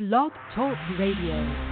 Blog Talk Radio.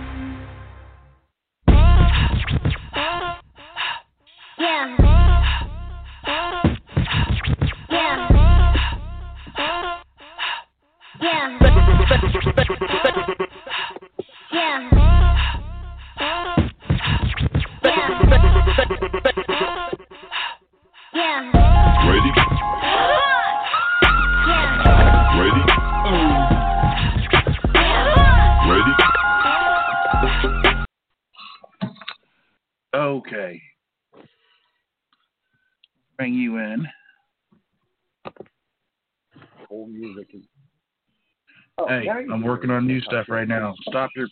You I'm working on new stuff right now. Stop your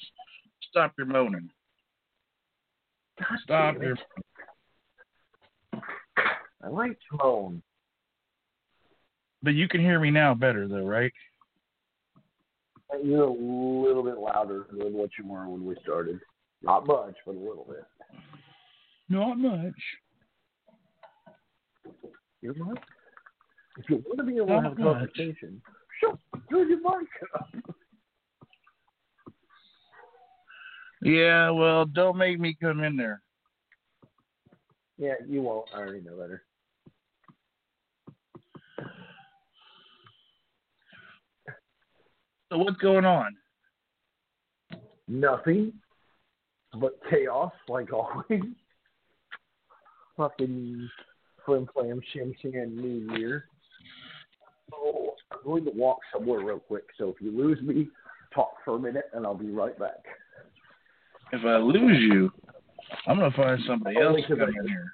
stop your moaning. God Stop your. I like to moan. But you can hear me now better though, right? You're a little bit louder than what you were when we started. Not much, but a little bit. Not much. You're right. If you want to be able to have a much. Shut your mic up. Yeah, well, don't make me come in there. Yeah, you won't. I already know better. So what's going on? Nothing but chaos, like always. Fucking flim flam shim sham New Year. Oh, going to walk somewhere real quick. So if you lose me, talk for a minute, and I'll be right back. If I lose you, I'm gonna find somebody else Only to 'cause come in here.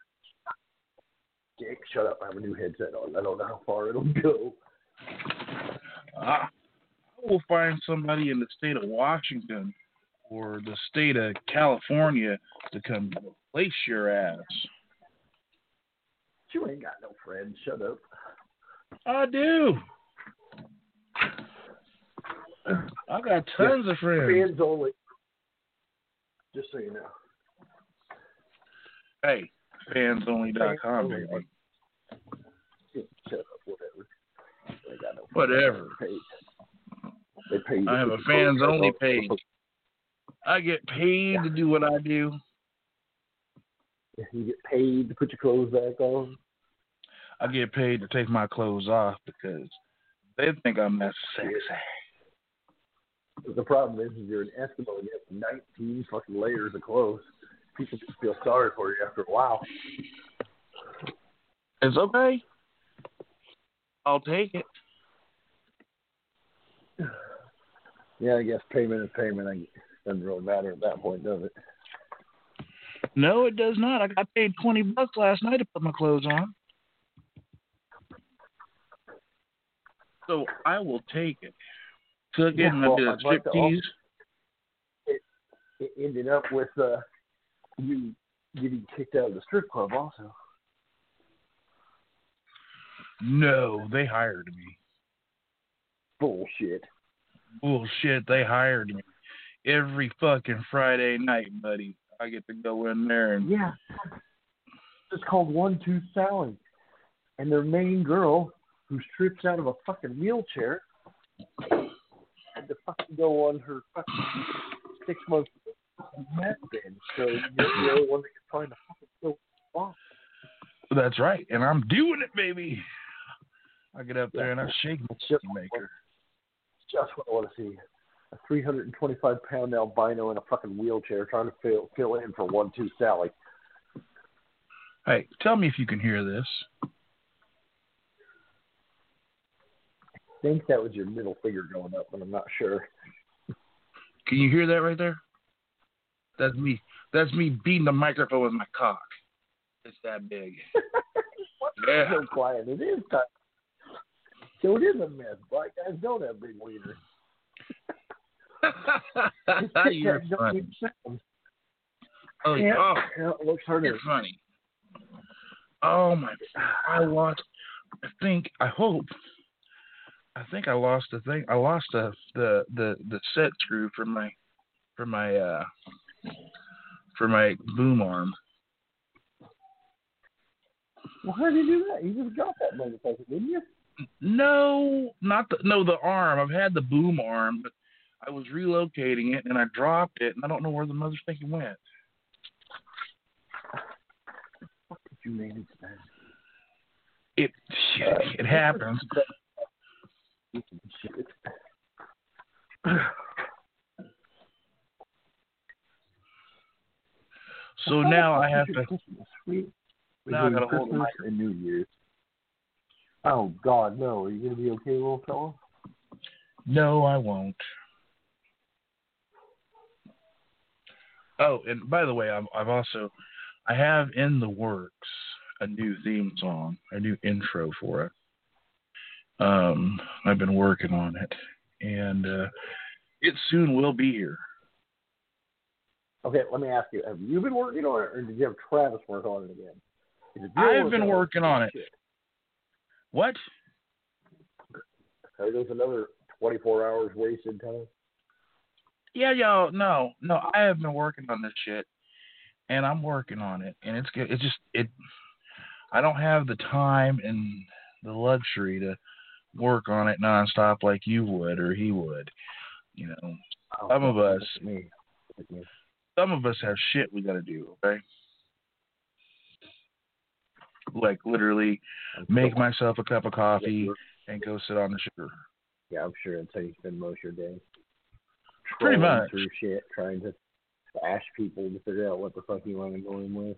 Jake, shut up. I have a new headset on. I don't know how far it'll go. I will find somebody in the state of Washington or the state of California to come replace your ass. You ain't got no friends. Shut up. I do. I got tons of friends. Fans only. Just so you know. Hey, fansonly.com, baby. Yeah, Shut up. Whatever. They got no Whatever. They paid. They paid. I have a fans only page. I get paid to do what I do. You get paid to put your clothes back on. I get paid to take my clothes off because they think I'm that sexy. But the problem is, is you're an Eskimo and you have 19 fucking layers of clothes. People just feel sorry for you after a while. It's okay. I'll take it. Yeah, I guess payment is payment. I doesn't really matter at that point, does it? No, it does not. I got paid twenty bucks last night to put my clothes on. So I will take it. Getting Yeah, well, I'd like to striptease. It ended up with uh, you getting kicked out of the strip club, also. No, they hired me. Bullshit. Bullshit, they hired me. Every fucking Friday night, buddy. I get to go in there and Yeah. It's called One Tooth Sally. And their main girl, who strips out of a fucking wheelchair, to fucking go on her fucking six month meth bin. So you're the only one that can find a fucking kill off. that's right. And I'm doing it, baby. I get up there and I shake my Just, maker. just what I want to see. A 325 pound albino in a fucking wheelchair trying to fill, fill in for One Tooth Sally. Hey, tell me if you can hear this. Think that was your middle finger going up, but I'm not sure. Can you hear that right there? That's me. That's me beating the microphone with my cock. It's that big. Yeah. So quiet. It is time. So it is a myth. Black guys don't have big wieners. You're Tic Tacs don't funny. Oh, Yeah. oh, Yeah, it looks harder. you're funny. Oh my! I lost. I think. I hope. I think I lost the thing. I lost the the the the set screw for my for my uh for my boom arm. Well, how did you do that? You just got that motherfucker, didn't you? No, not the no the arm. I've had the boom arm, but I was relocating it and I dropped it and I don't know where the motherfucker went. What did you manage that? It it happens. Shit. So now I have to Christmas? Now I gotta hold the Christmas and New Year's. Oh God, no! Are you gonna be okay, little fella? No, I won't. Oh, and by the way, I've, I've also I have in the works a new theme song, a new intro for it. Um, I've been working on it, and uh, it soon will be here. Okay, let me ask you: Have you been working on it, or did you have Travis work on it again? I've been working on it. shit, What? okay, there's another 24 hours wasted time. Yeah, yo, no, no. I have been working on this shit, and I'm working on it, and it's good. It's just it. I don't have the time and the luxury to work on it nonstop like you would or he would. You know, Some of us- at me. Look at me. some of us have shit we got to do. Okay, like literally make myself a cup of coffee and go sit on the sugar. Yeah, I'm sure that's how you spend most of your day. Pretty much. through shit, trying to ask people to figure out what the fuck you want to go in with.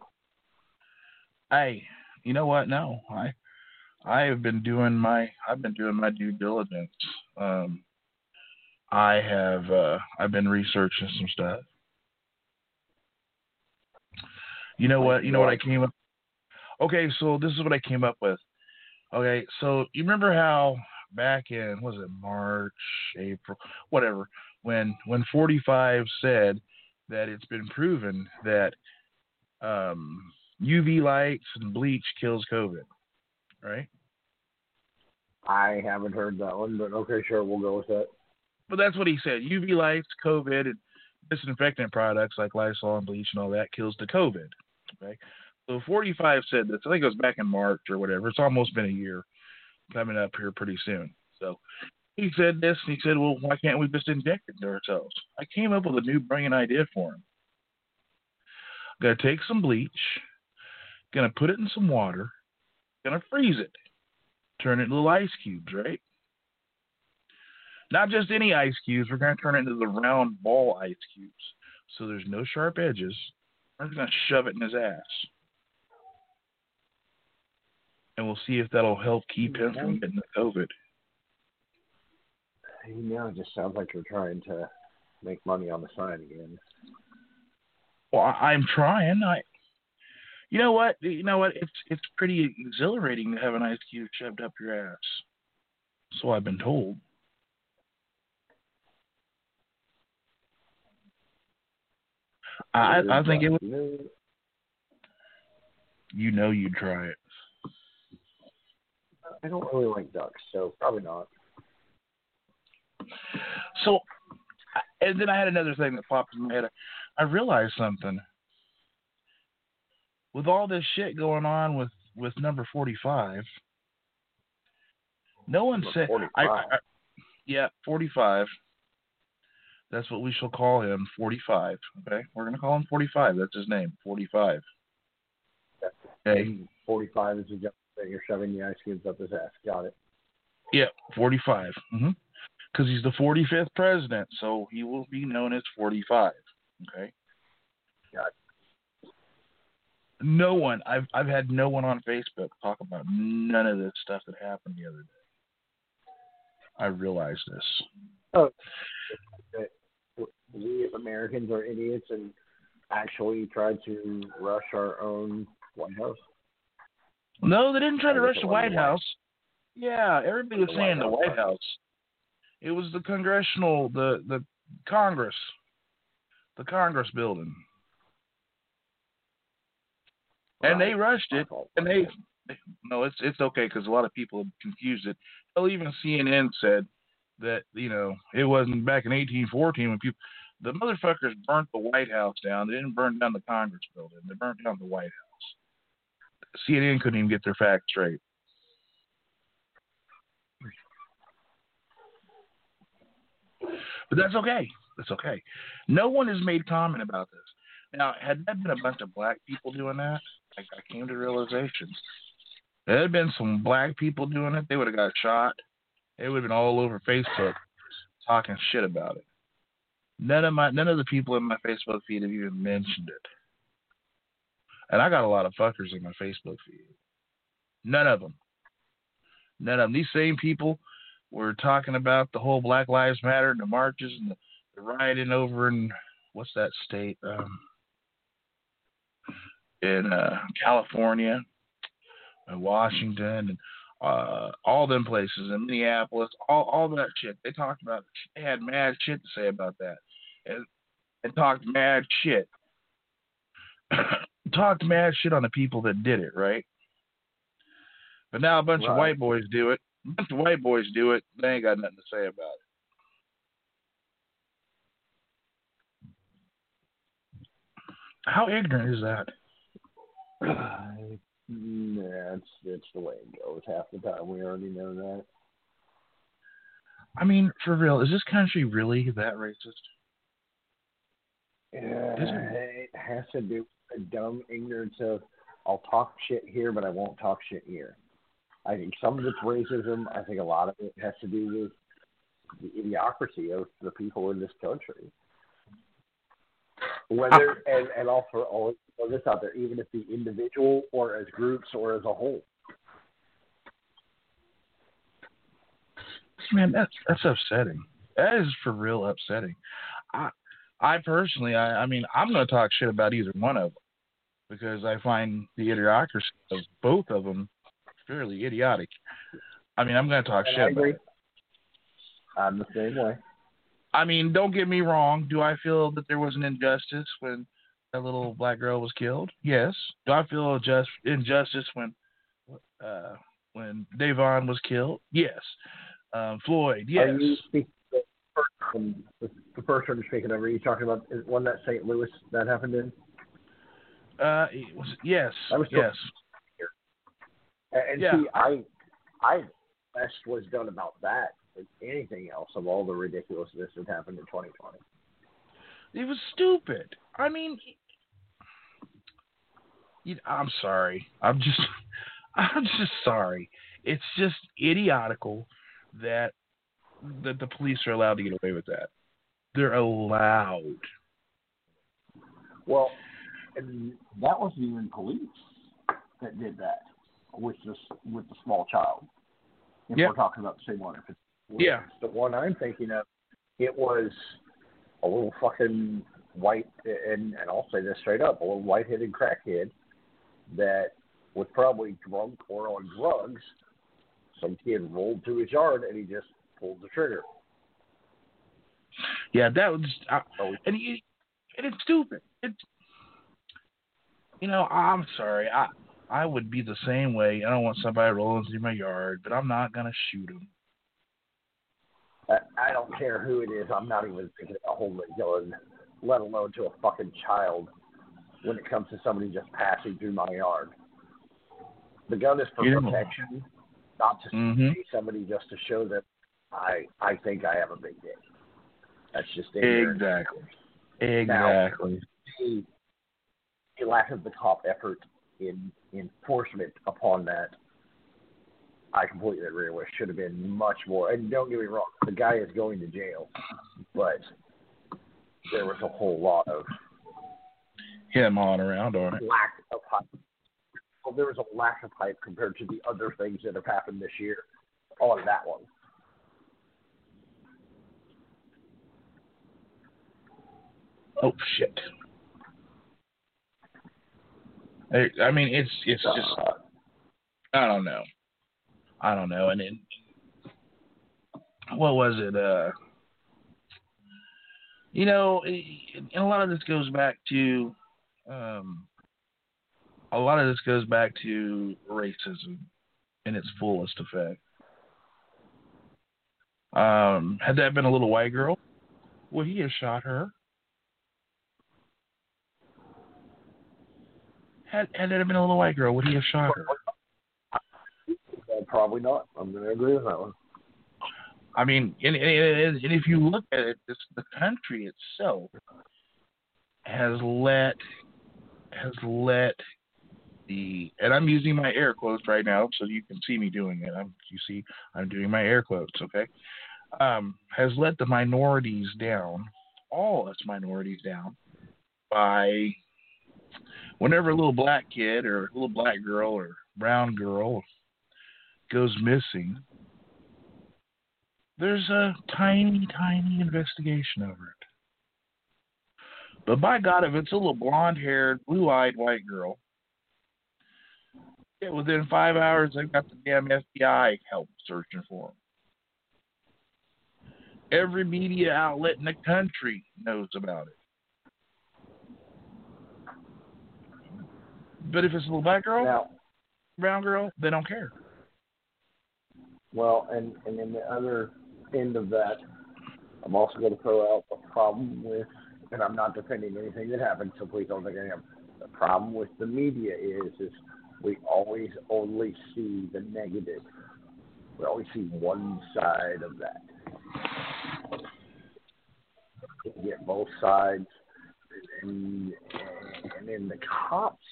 Hey, you know what? No, I I have been doing my I've been doing my due diligence. Um I have uh I've been researching some stuff. You know what? You know what I came up Okay, so this is what I came up with. Okay, so you remember how back in was it March, April, whatever, when when 45 said that it's been proven that um UV lights and bleach kills COVID, right? I haven't heard that one, but okay, sure, we'll go with that. But that's what he said. UV lights, COVID, and disinfectant products like Lysol and bleach and all that kills the COVID. Okay. So 45 said this. I think it was back in March or whatever. It's almost been a year coming up here pretty soon. So he said this and he said, Well, why can't we just inject it into ourselves? I came up with a new brilliant idea for him. I'm Gonna take some bleach, gonna put it in some water, gonna freeze it, turn it into little ice cubes, right? Not just any ice cubes, we're gonna turn it into the round ball ice cubes. So there's no sharp edges. We're gonna shove it in his ass. And we'll see if that'll help keep him from getting the COVID. You know, it just sounds like you're trying to make money on the side again. Well, I'm trying. I, you know what? You know what? It's it's pretty exhilarating to have an ice cube shoved up your ass. So I've been told. I I think it would. You know, You know you'd try it. I don't really like ducks, so probably not. So, and then I had another thing that popped in my head. I realized something. With all this shit going on with with number forty five, no one said. I, I, yeah, forty five. That's what we shall call him. Forty five. Okay, we're gonna call him forty five. That's his name. Forty five. Okay. 45 is the jump that you're shoving the ice cubes up his ass. Got it. Yeah, 45. Mm-hmm. Because he's the 45th president, so he will be known as 45. Okay. Got No one. I've I've had no one on Facebook talk about none of this stuff that happened the other day. I realize this. Oh, we Americans are idiots and actually try to rush our own White House. No, they didn't try to rush the White House. Yeah, everybody was saying the White House. It was the congressional, the the Congress, the Congress building, and they rushed it. And they, no, it's it's okay because a lot of people have confused it. Even CNN said that you know it wasn't back in 1814 when people, the motherfuckers burnt the White House down. They didn't burn down the Congress building. They burnt down the White House. CNN couldn't even get their facts straight. But that's okay. That's okay. No one has made comment about this. Now, had that been a bunch of black people doing that, like I came to realization, there had been some black people doing it, they would have got shot. It would have been all over Facebook talking shit about it. None of my none of the people in my Facebook feed have even mentioned it. And I got a lot of fuckers in my Facebook feed. None of them. None of them. These same people were talking about the whole Black Lives Matter and the marches and the, the rioting over in what's that state? Um, in uh, California and Washington and uh, all them places in Minneapolis, all all that shit. They talked about. They had mad shit to say about that, and and talked mad shit. talked mad shit on the people that did it, right? But now a bunch Right. of white boys do it. A bunch of white boys do it. They ain't got nothing to say about it. How ignorant is that? yeah, it's the way it goes. Half the time we already know that. I mean, for real, is this country really that racist? Uh, it? it has to do with the dumb ignorance of I'll talk shit here, but I won't talk shit here. I think some of it's racism. I think a lot of it has to do with the idiocracy of the people in this country. Ah. Whether and and also all throw this out there, even if the individual or as groups or as a whole. Man, that's that's upsetting. That is for real upsetting. I I personally, I, I mean, I'm going to talk shit about either one of them because I find the idiocracy of both of them fairly idiotic. I mean, I'm going to talk And shit I. I'm the same way. I mean, don't get me wrong. Do I feel that there was an injustice when that little black girl was killed? Yes. Do I feel just injustice when uh, when Davon was killed? Yes. Um, Floyd? Yes. Are you speaking the first one, the, the you're speaking of? Are you talking about is one that St. Louis that happened in? Uh, it was yes. I was still- yes. And, and Yeah. see, I, I best was done about that anything else of all the ridiculousness that happened in 2020. It was stupid. I mean, you I'm sorry. I'm just, I'm just sorry. It's just idiotical that that the police are allowed to get away with that. They're allowed. Well, and that wasn't even police that did that with this with the small child. If Yeah. we're talking about the same one, if it's Yeah. the one I'm thinking of, it was a little fucking white, and and I'll say this straight up, a little white-headed crackhead that was probably drunk or on drugs. Some kid rolled to his yard and he just pulled the trigger. Yeah, that was. Oh. and, you, and it's stupid. It's. You know, I'm sorry. I I would be the same way. I don't want somebody rolling through my yard, but I'm not gonna shoot him. I, don't care who it is. I'm not even thinking about holding a gun, let alone to a fucking child. When it comes to somebody just passing through my yard, the gun is for You protection, not to Mhm. see somebody just to show that I I think I have a big dick. That's just ignorant. Exactly. Exactly. The, the lack of the cop effort in enforcement upon that, I completely agree with. Should have been much more. And don't get me wrong, the guy is going to jail, but there was a whole lot of Him on around it. lack of hype. Well, there was a lack of hype compared to the other things that have happened this year on that one. Oh shit. I, I mean, it's it's just I don't know. I don't know. And what was it? Uh, you know, and a lot of this goes back to um, a lot of this goes back to racism in its fullest effect. Um, had that been a little white girl, would he have shot her? Had had it been a little white girl, would he have shot her? Probably not. I'm going to agree with that one. I mean, and, and, and if you look at it, this, the country itself has let has let the and I'm using my air quotes right now, so you can see me doing it. I'm you see I'm doing my air quotes, okay? Um, has let the minorities down, all us minorities down, by whenever a little black kid or a little black girl or brown girl goes missing, there's a tiny, tiny investigation over it. But by God, if it's a little blonde haired, blue eyed white girl, yeah, within five hours, they've got the damn FBI help searching for them. Every media outlet in the country knows about it. But if it's a little black girl, Now, brown girl, they don't care. Well, and and in the other end of that, I'm also going to throw out the problem with, and I'm not defending anything that happened, so please don't think I am. The problem with the media is, is we always only see the negative. We always see one side of that. We get both sides, and, and in the cops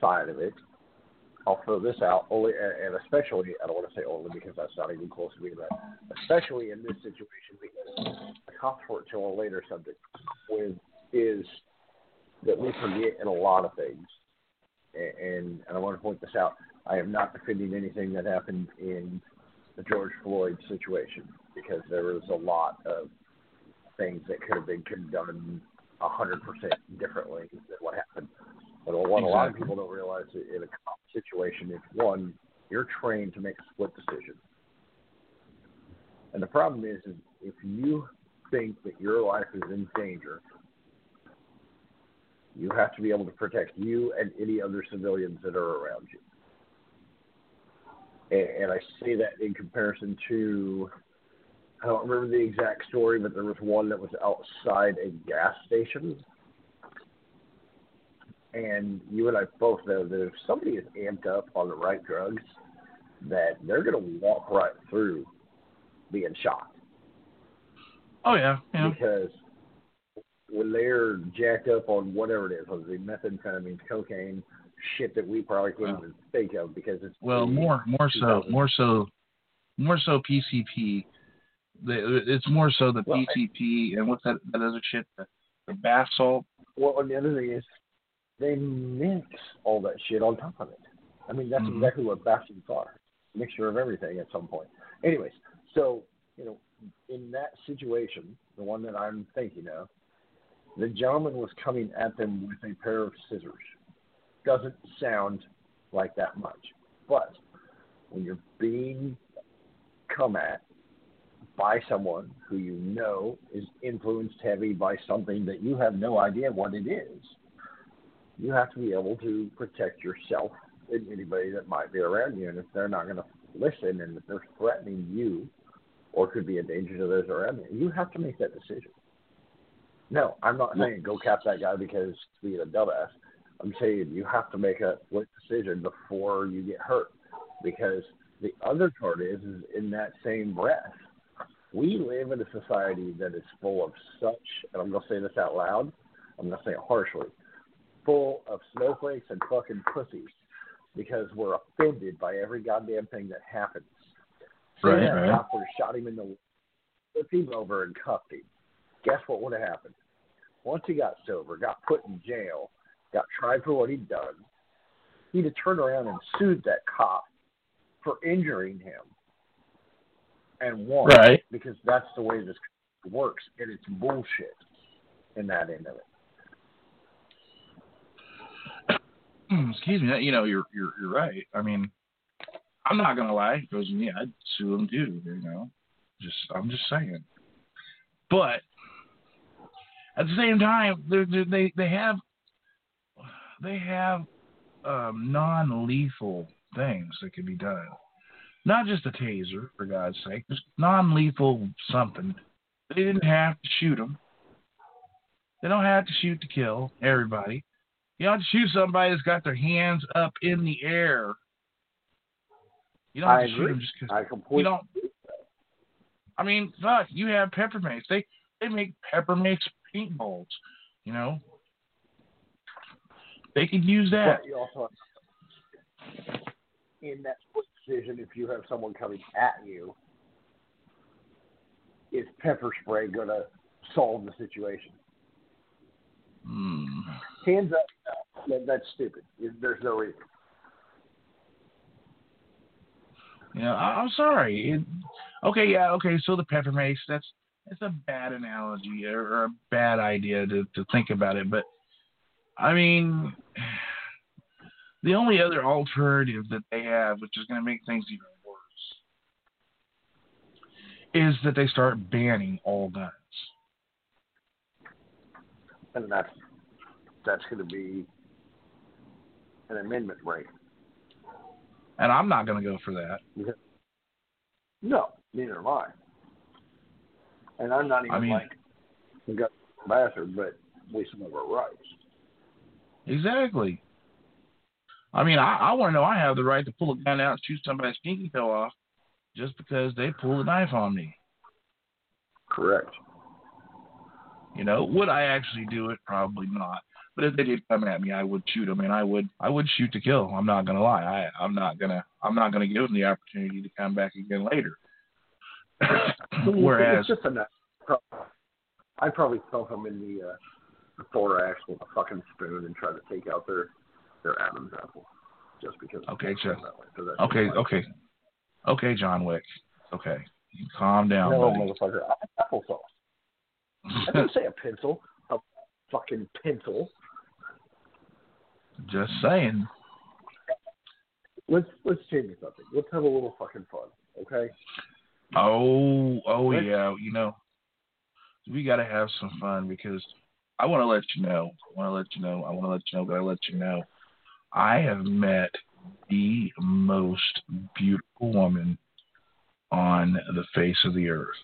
side of it, I'll throw this out only, and especially I don't want to say only because that's not even close to being that. Especially in this situation, because cops weren't till a later subject with is that we forget in a lot of things, and, and I want to point this out. I am not defending anything that happened in the George Floyd situation because there was a lot of things that could have been done a hundred percent differently than what happened. But what a lot of people don't realize in a cop situation is one, you're trained to make a split decision. And the problem is, is if you think that your life is in danger, you have to be able to protect you and any other civilians that are around you. And, and I say that in comparison to, I don't remember the exact story, but there was one that was outside a gas station and you and I both know that if somebody is amped up on the right drugs, that they're going to walk right through being shot Oh yeah, yeah. because when they're jacked up on whatever it is, whether it be methamphetamine, cocaine, shit that we probably couldn't even think of because it's Well, more more so, more so, more so PCP. It's more so the Well, PCP and what's that that other shit? The, the bath salt. Well, and the other thing is, they mix all that shit on top of it. I mean, that's Mhm. exactly what bath salts are. Mixture of everything at some point. Anyways, so, you know, in that situation, the one that I'm thinking of, the gentleman was coming at them with a pair of scissors. Doesn't sound like that much. But when you're being come at by someone who you know is influenced heavy by something that you have no idea what it is, you have to be able to protect yourself and anybody that might be around you. And if they're not going to listen and if they're threatening you or could be a danger to those around you, you have to make that decision. No, I'm not saying go cap that guy because he's being a dumbass. I'm saying you have to make a split decision before you get hurt. Because the other part is, is in that same breath, we live in a society that is full of such, and I'm going to say this out loud, I'm going to say it harshly, full of snowflakes and fucking pussies because we're offended by every goddamn thing that happens. So Right, that right. cop shot him in the flipped him over and cuffed him. Guess what would have happened? Once he got sober, got put in jail, got tried for what he'd done, he'd have turned around and sued that cop for injuring him and won Right. because that's the way this works, and it's bullshit in that end of it. Excuse me. You know, you're you're you're right. I mean, I'm not gonna lie. It goes me. I'd sue them too. You know, just I'm just saying. But at the same time, they're, they they have they have um, non-lethal things that can be done. Not just a taser, for God's sake. Just non-lethal something. They didn't have to shoot them. They don't have to shoot to kill everybody. You don't shoot somebody that's got their hands up in the air. You don't have I to shoot them just because I You don't. I mean, fuck, you have peppermints. They they make pepper peppermints paintballs. You know, they could use that. Also in that split decision, if you have someone coming at you, is pepper spray going to solve the situation? Hmm. Hands up. That, that's stupid. There's no reason. Yeah, I, I'm sorry. It, okay, yeah, okay. So the pepper mace, that's that's a bad analogy or, or a bad idea to to think about it. But I mean, the only other alternative that they have, which is going to make things even worse, is that they start banning all guns. And that's that's going to be an amendment, right? And I'm not going to go for that. No, neither am I. And I'm not even I mean- like the bastard, but we some of our rights. Exactly. I mean, I, I want to know I have the right to pull a gun out and shoot somebody's pinky toe off just because they pulled a knife on me. Correct. You know, would I actually do it? Probably not. But if they did come at me, I would shoot them, and I would I would shoot to kill. I'm not gonna lie. I I'm not gonna I'm not gonna give them the opportunity to come back again later. Whereas, it's just nut. I'd probably thump them in the, uh, the thorax with a fucking spoon and try to take out their their Adam's apple, just because. Okay, sure. So okay, fine. okay, okay, John Wick. Okay, you calm down, No, buddy. motherfucker. Applesauce. I didn't say a pencil. A fucking pencil. Just saying. Let's let's change the subject. Let's have a little fucking fun, okay? Oh, oh Let's- yeah. You know, we got to have some fun because I want to let you know. I want to let you know. I want to let you know that I let you know. I have met the most beautiful woman on the face of the earth.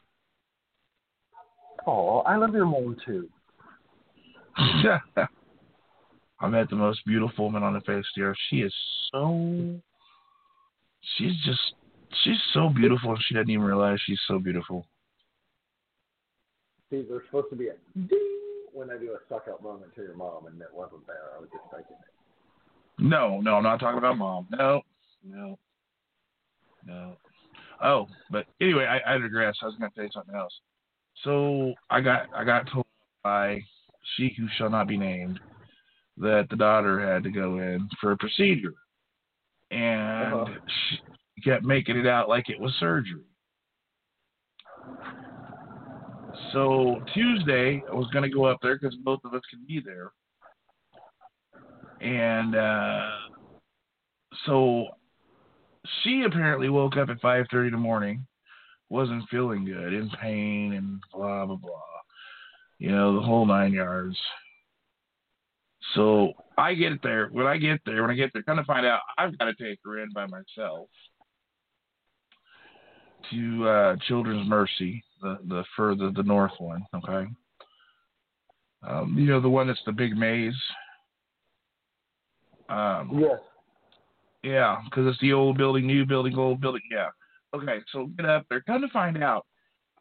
Oh, I love your mom too. I met the most beautiful woman on the face of the earth. She is so. She's just. She's so beautiful, she doesn't even realize she's so beautiful. See, there's supposed to be a ding when I do a suck up moment to your mom, and it wasn't there. I was just thinking it. No, no, I'm not talking about mom. No, no, no. Oh, but anyway, I, I digress. I was going to say something else. So I got I got told by she who shall not be named that the daughter had to go in for a procedure, and Uh-huh. she kept making it out like it was surgery. So Tuesday, I was going to go up there because both of us could be there. And uh, so she apparently woke up at 5:30 in the morning, wasn't feeling good, in pain, and blah blah blah. You know the whole nine yards. So I get there. When I get there, when I get there, kind of find out I've got to take her in by myself to uh, Children's Mercy, the the further the north one. Okay. Um, you know the one that's the big maze. Um, Yes. yeah, because it's the old building, new building, old building. Yeah. Okay, so get up there. Come to find out,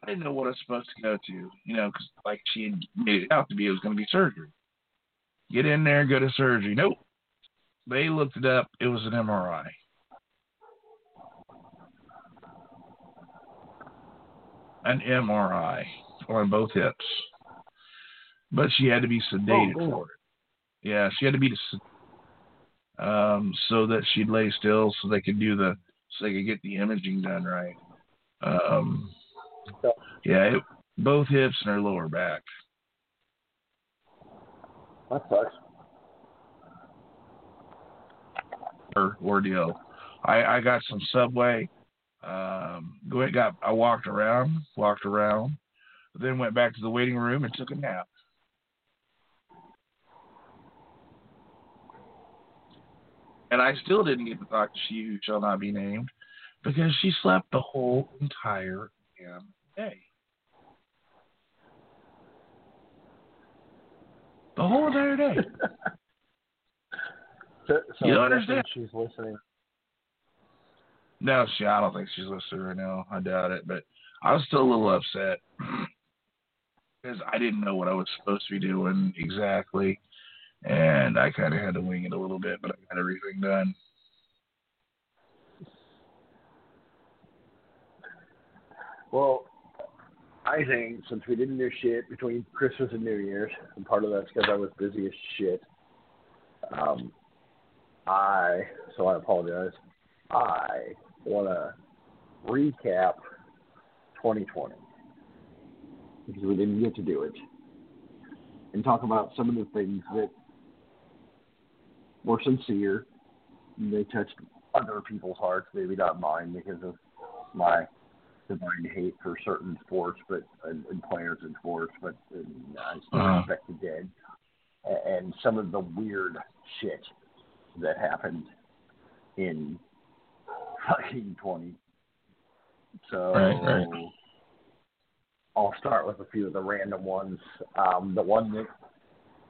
I didn't know what I was supposed to go to. You know, because like she had made it out to be, it was going to be surgery. Get in there, go to surgery. Nope. They looked it up. It was an MRI. An MRI on both hips. But she had to be sedated Oh, for it. Yeah, she had to be um, so that she'd lay still, so they could do the, so they could get the imaging done right. Um, yeah, it, both hips and her lower back. That sucks. Her ordeal. I, I got some subway. Um, go got I walked around, walked around, then went back to the waiting room and took a nap. And I still didn't get to talk to she who shall not be named because she slept the whole entire damn day. The whole entire day. So, so You understand? She's listening. No, she. I don't think she's listening right now. I doubt it. But I was still a little upset because I didn't know what I was supposed to be doing exactly, and I kind of had to wing it a little bit, but I got everything done. Well, I think since we didn't do shit between Christmas and New Year's, and part of that's because I was busy as shit. Um, I so I apologize. I want to recap 2020 because we didn't get to do it, and talk about some of the things that were sincere. They touched other people's hearts, maybe not mine because of my divine hate for certain sports, but and, and players in sports, but and I still Uh-huh. respect the dead, and some of the weird shit that happened in fucking twenty. So Right, right. I'll start with a few of the random ones. Um, the one that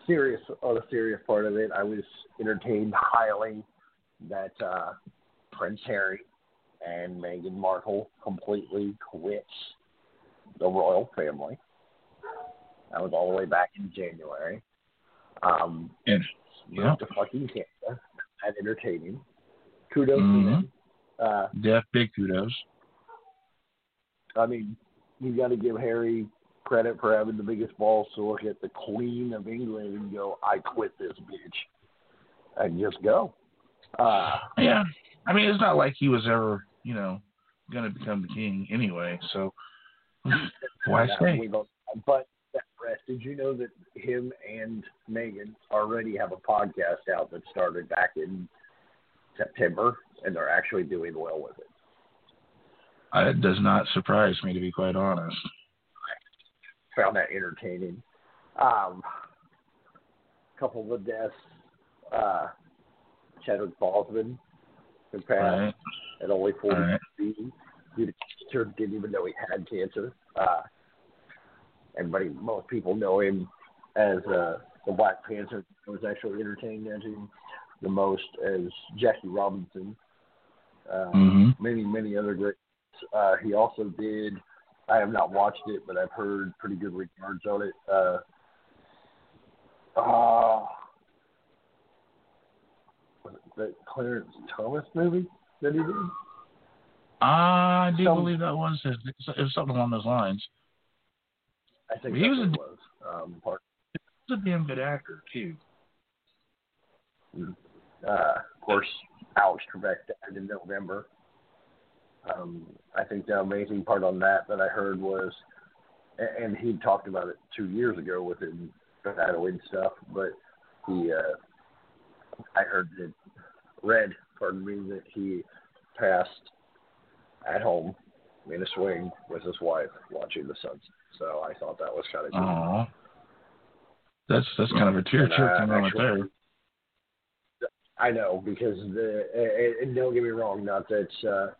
serious, or the serious part of it, I was entertained highly that uh, Prince Harry and Meghan Markle completely quits the royal family. That was all the way back in January. Um, And yeah, moved to fucking Canada. And entertaining. Kudos Mhm. to them. Uh, Def, big kudos. I mean, you got to give Harry credit for having the biggest balls to look at the Queen of England and go, "I quit this bitch," and just go. Uh, Yeah, I mean, it's not like he was ever, you know, going to become the king anyway. So why stay? But rest, did you know that him and Meghan already have a podcast out that started back in September, and they're actually doing well with it. Uh, It does not surprise me, to be quite honest. Found that entertaining. Um, couple of the deaths. Uh, Chadwick Boseman had passed. Right, at only 40 right. due to cancer. Didn't even know he had cancer. Uh, everybody, most people know him as uh, the Black Panther. I was actually entertained as him the most as Jackie Robinson. Uh, hmm Many, many other great. Uh, he also did. I have not watched it, but I've heard pretty good regards on it. Uh, uh, the Clarence Thomas movie that he did? I do Some- believe that was his. It was something along those lines. I think He was a- was. Um, part, He's a damn good actor too. uh, of course, Alex Trebek died in November. Um, I think the amazing part on that that I heard was, and he talked about it two years ago with him battling stuff, but he, uh, I heard that, read, pardon me, that he passed at home in a swing with his wife watching the sunset. So I thought that was kind of. Oh, that's that's kind of a tear And, jerk moment there. I know because the and- and don't get me wrong, not that uh,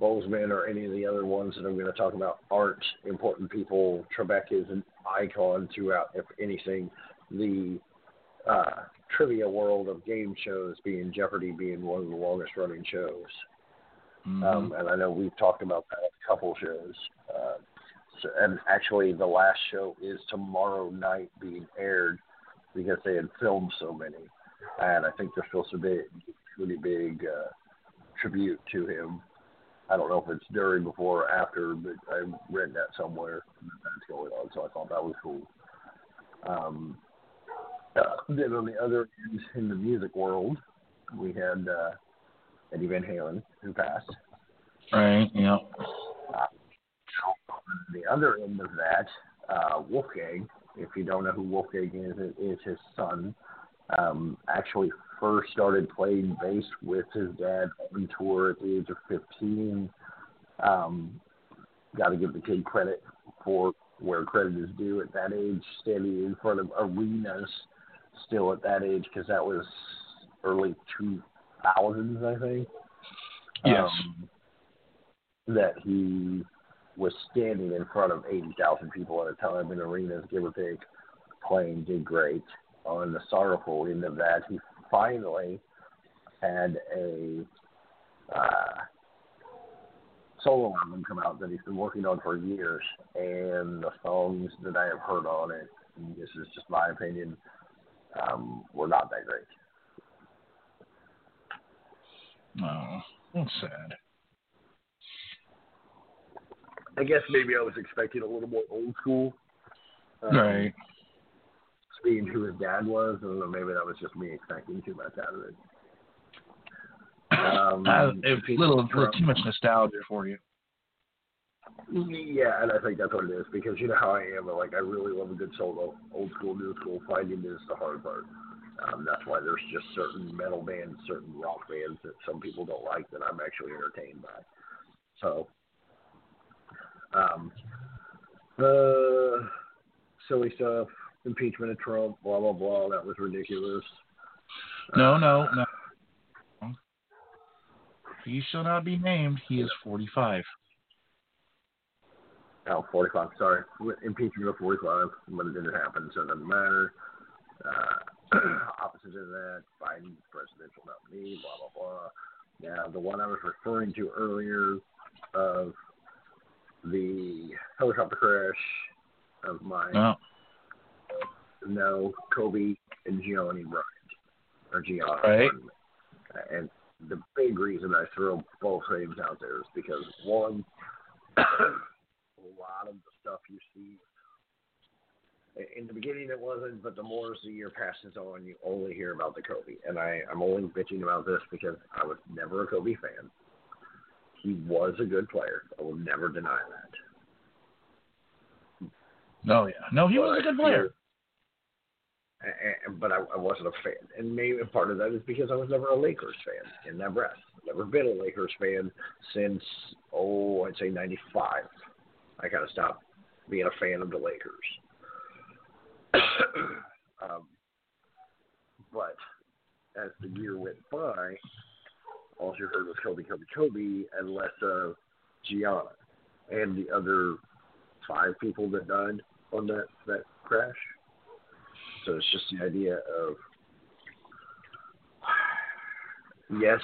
Boseman or any of the other ones that I'm going to talk about aren't important people. Trebek is an icon throughout, if anything, the uh, trivia world of game shows, being Jeopardy being one of the longest running shows. Mhm. Um, and I know we've talked about that a couple shows. Uh, so, and actually, the last show is tomorrow night being aired because they had filmed so many. And I think they're supposed to be a really big uh, tribute to him. I don't know if it's during, before, or after, but I read that somewhere that's going on, so I thought that was cool. Um, uh, then on the other end, in the music world, we had uh, Eddie Van Halen, who passed. right. Yeah. On the other end of that, uh, Wolfgang, if you don't know who Wolfgang is, it is his son. Um, actually, first started playing bass with his dad on tour at the age of 15. Um, Got to give the kid credit for where credit is due at that age, standing in front of arenas still at that age, because that was early 2000s, I think. Yes. Um, that he was standing in front of 80,000 people at a time in arenas, give or take, playing did great. On the sorrowful end of that, he finally had a uh, solo album come out that he's been working on for years, and the songs that I have heard on it, and this is just my opinion, um, were not that great. Oh, that's sad. I guess maybe I was expecting a little more old school. Um, Right. Being who his dad was, and maybe that was just me expecting too much out of it. Um, Uh, it's a little, little too much nostalgia for you. Yeah, and I think that's what it is because you know how I am. Like I really love a good solo, old school, new school. Finding is the hard part. Um, that's why there's just certain metal bands, certain rock bands that some people don't like that I'm actually entertained by. So, um, the silly stuff, impeachment of Trump, blah blah blah. That was ridiculous. No, no, no. He shall not be named. He is 45. Oh, 45, sorry. Impeachment of 45, but it didn't happen, so it doesn't matter. Uh, opposite of that, Biden's presidential nominee, blah, blah, blah. Now, the one I was referring to earlier of the helicopter crash of my, No. no, Kobe and Gianni Bryant, or Gianna. Right. And the big reason I throw both names out there is because, one, lot of the stuff you see. In the beginning, it wasn't, but the more as the year passes on, you only hear about the Kobe. And I, I'm only bitching about this because I was never a Kobe fan. He was a good player. I will never deny that. No, yeah. No, he was a good player. A- a- But I, I wasn't a fan, and maybe part of that is because I was never a Lakers fan in that breath. Never been a Lakers fan since oh, I'd say '95. I kind of stopped being a fan of the Lakers. um, but as the year went by, all you heard was Kobe, Kobe, Kobe, and less of Gianna and the other five people that died on that that crash. So it's just the idea of yes,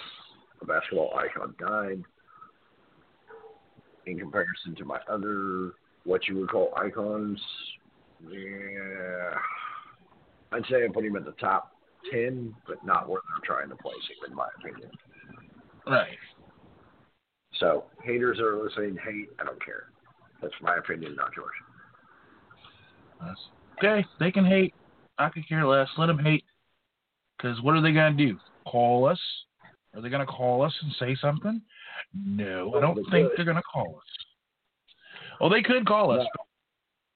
a basketball icon died. In comparison to my other what you would call icons, yeah, I'd say I put him at the top ten, but not where they're trying to place him, in my opinion. Right. So haters are listening, hate. I don't care. That's my opinion, not yours. That's- okay, they can hate. I could care less. Let them hate. Because what are they going to do? Call us? Are they going to call us and say something? No, I don't They think could. they're going to call us. Oh, they could call us. No.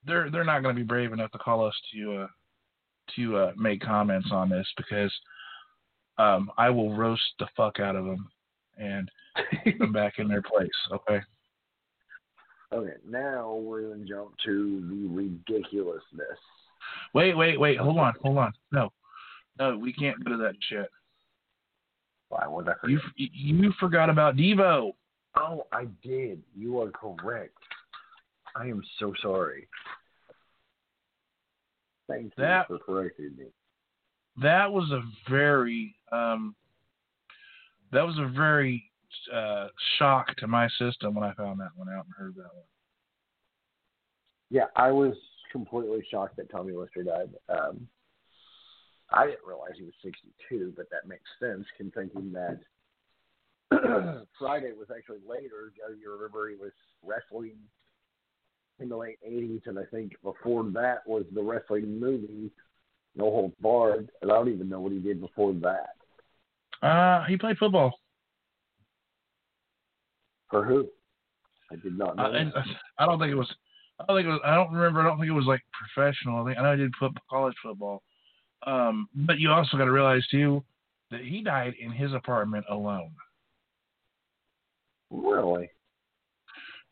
They're they're not going to be brave enough to call us to uh, to uh, make comments on this because um, I will roast the fuck out of them and them back in their place. Okay. Okay, now we're gonna jump to the ridiculousness. Wait, wait, wait. Hold on, hold on. No, no, we can't go to that shit. Why would I You forget? you forgot about Deebo. Oh, I did. You are correct. I am so sorry. Thank you for correcting me. That was a very um, that was a very uh, shock to my system when I found that one out and heard that one. Yeah, I was completely shocked that Tommy Lister died. Um, I didn't realize he was 62, but that makes sense, considering that Friday was actually later. You remember he was wrestling in the late 80s, and I think before that was the wrestling movie No Holds Barred, and I don't even know what he did before that. Uh, he played football. For who? I did not know. Uh, and, that. I don't think it was. I don't think it was. I don't remember. I don't think it was like professional. I think I know he did foot, college football. Um, but you also got to realize too that he died in his apartment alone. really?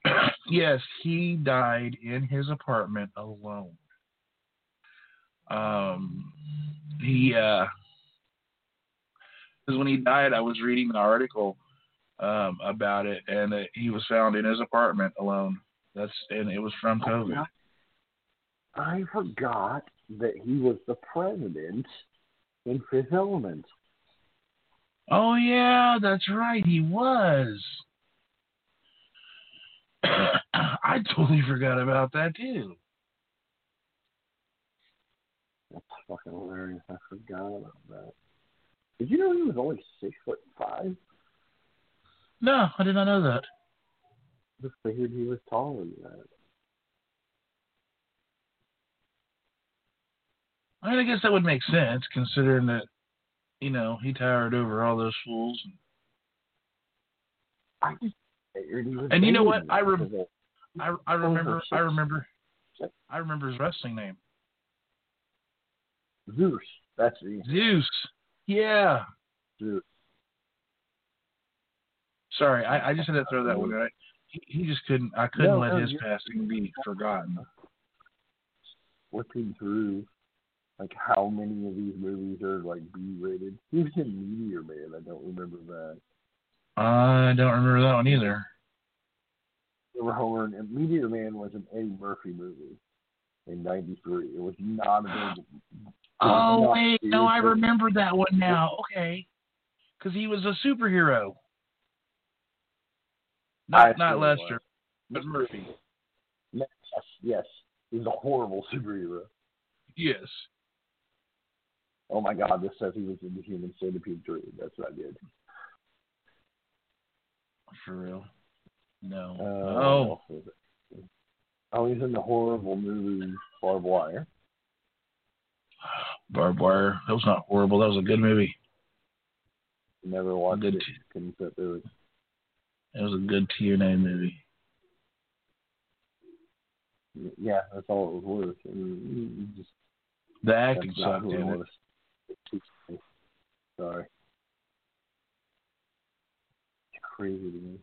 yes, he died in his apartment alone. Um, he uh, because when he died, I was reading an article um about it, and uh, he was found in his apartment alone. That's and it was from COVID. I forgot that he was the president in Fifth Element. Oh yeah, that's right, he was. I totally forgot about that too. That's fucking hilarious. I forgot about that. Did you know he was only six foot five? No, I did not know that. Just figured he was taller than that. I mean, I guess that would make sense considering that, you know, he towered over all those fools. I just figured he was. And you know what? I rem- I I remember I remember I remember his wrestling name. Zeus. That's the Zeus. Yeah. Zeus. Sorry, I, I just had to throw that one right. He, he just couldn't. I couldn't No, let no, his passing be forgotten. Flipping through, like how many of these movies are like B rated? He was in Meteor Man. I don't remember that. I don't remember that one either. Remember Homer and Meteor Man was an Eddie Murphy movie in '93. It was not a big. Oh not wait, no, I remember that one now. Okay, because he was a superhero. I Not not. Lester, but Murphy. Yes, yes. He was a horrible superhero. Yes. Oh my God! This says he was in the Human Centipede three. That's what I did. For real. No. Uh, oh. what was it? Oh, he's in the horrible movie Barbed Wire. Barbed wire. That was not horrible. That was a good movie. Never watched Good it. t- Couldn't sit through it. It was a good TNA movie. Yeah, that's all it was worth. I mean, just The acting sucked in it. Sorry. It's crazy to me.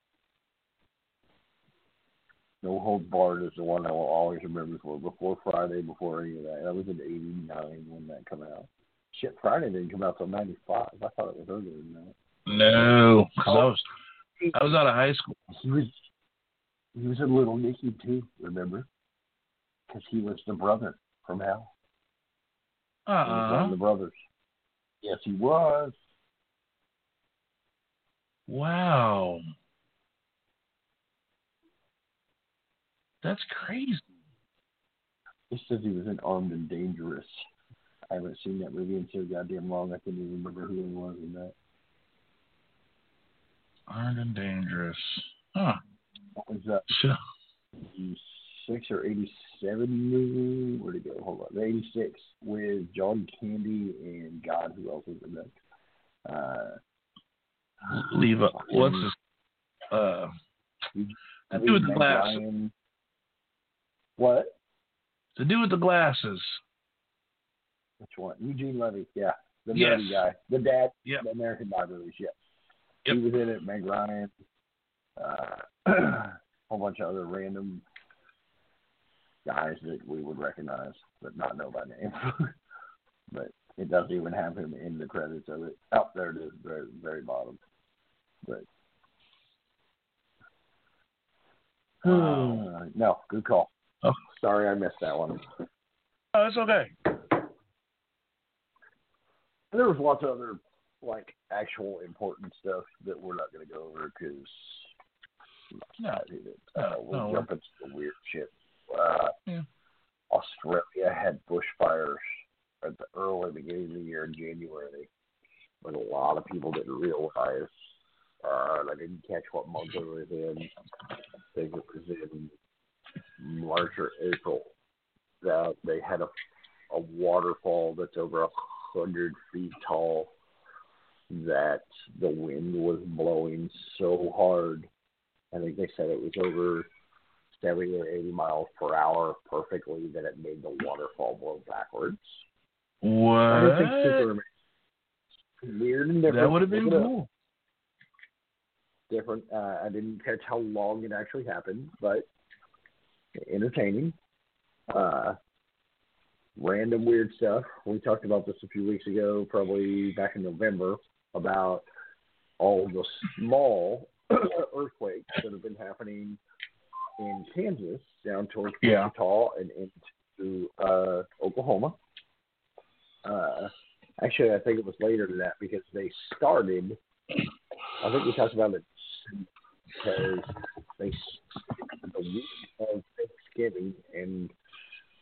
No Hold Barred is the one I will always remember for. Before Friday, before any of that. That was in '89 when that came out. Shit, Friday didn't come out till '95. I thought it was earlier than that. No, because I was I was out of high school. He was he was in Little Nicky too. Remember? Because he was the brother from Hell. He was one of the brothers. Yes, he was. Wow. That's crazy. He says he was in Armed and Dangerous. I haven't seen that movie in so goddamn long. I couldn't even remember who he was in that. Armed and dangerous. Huh. What was uh, that? Sure. 86 or 87 movie? Where'd it go? Hold on. 86 with John Candy and God, who else was in that? Uh, Leave up. What's his? Uh, the dude with the glasses. Ryan. What? The dude with the glasses. Which one? Eugene Levy, yeah. The Yes. nerdy guy. The dad, Yep. the American Dad movies, yeah. Yep. He was in it, Meg Ryan, uh, a whole bunch of other random guys that we would recognize but not know by name. but it doesn't even have him in the credits of it. Oh, there it is, very very bottom. But Wow. no, good call. Oh. Sorry I missed that one. Oh, it's okay. there was lots of other like actual important stuff that we're not going to go over because No. uh, No, we're no. jump into the weird shit. Uh, Yeah. Australia had bushfires at the early beginning of the year in January, but a lot of people didn't realize. Uh, and I didn't catch what month it was in. I think it was in March or April that they had a a waterfall that's over a hundred feet tall that the wind was blowing so hard. I think they said it was over seventy or eighty miles per hour perfectly that it made the waterfall blow backwards. What? Weird and different. That would have been Look it up. cool. Different. Uh, I didn't catch how long it actually happened, but entertaining. Uh, random weird stuff. We talked about this a few weeks ago, probably back in November, about all the small earthquakes that have been happening in Kansas down towards Yeah. Wichita and into uh, Oklahoma. Uh, actually, I think it was later than that because they started. I think we talked about it because they the week of Thanksgiving and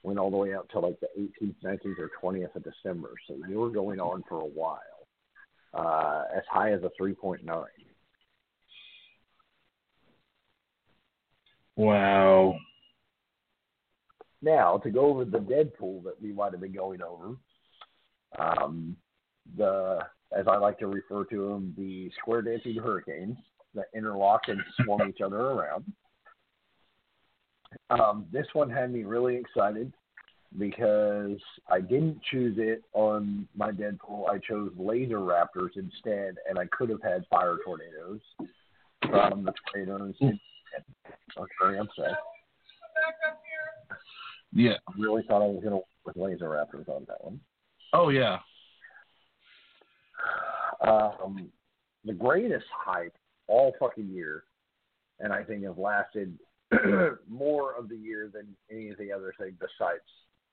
went all the way out till like the 18th, 19th, or 20th of December. So they were going on for a while, uh, as high as a 3.9. Wow. Now, to go over the Deadpool that we might have been going over, um, the as I like to refer to them, the square dancing hurricanes that interlock and swung each other around. Um, this one had me really excited because I didn't choose it on my Deadpool. I chose laser raptors instead, and I could have had fire tornadoes from the tornadoes. I was very upset. Yeah. I Really thought I was going to work with laser raptors on that one. Oh yeah. um, the greatest hype all fucking year, and I think have lasted more of the year than any of the other things besides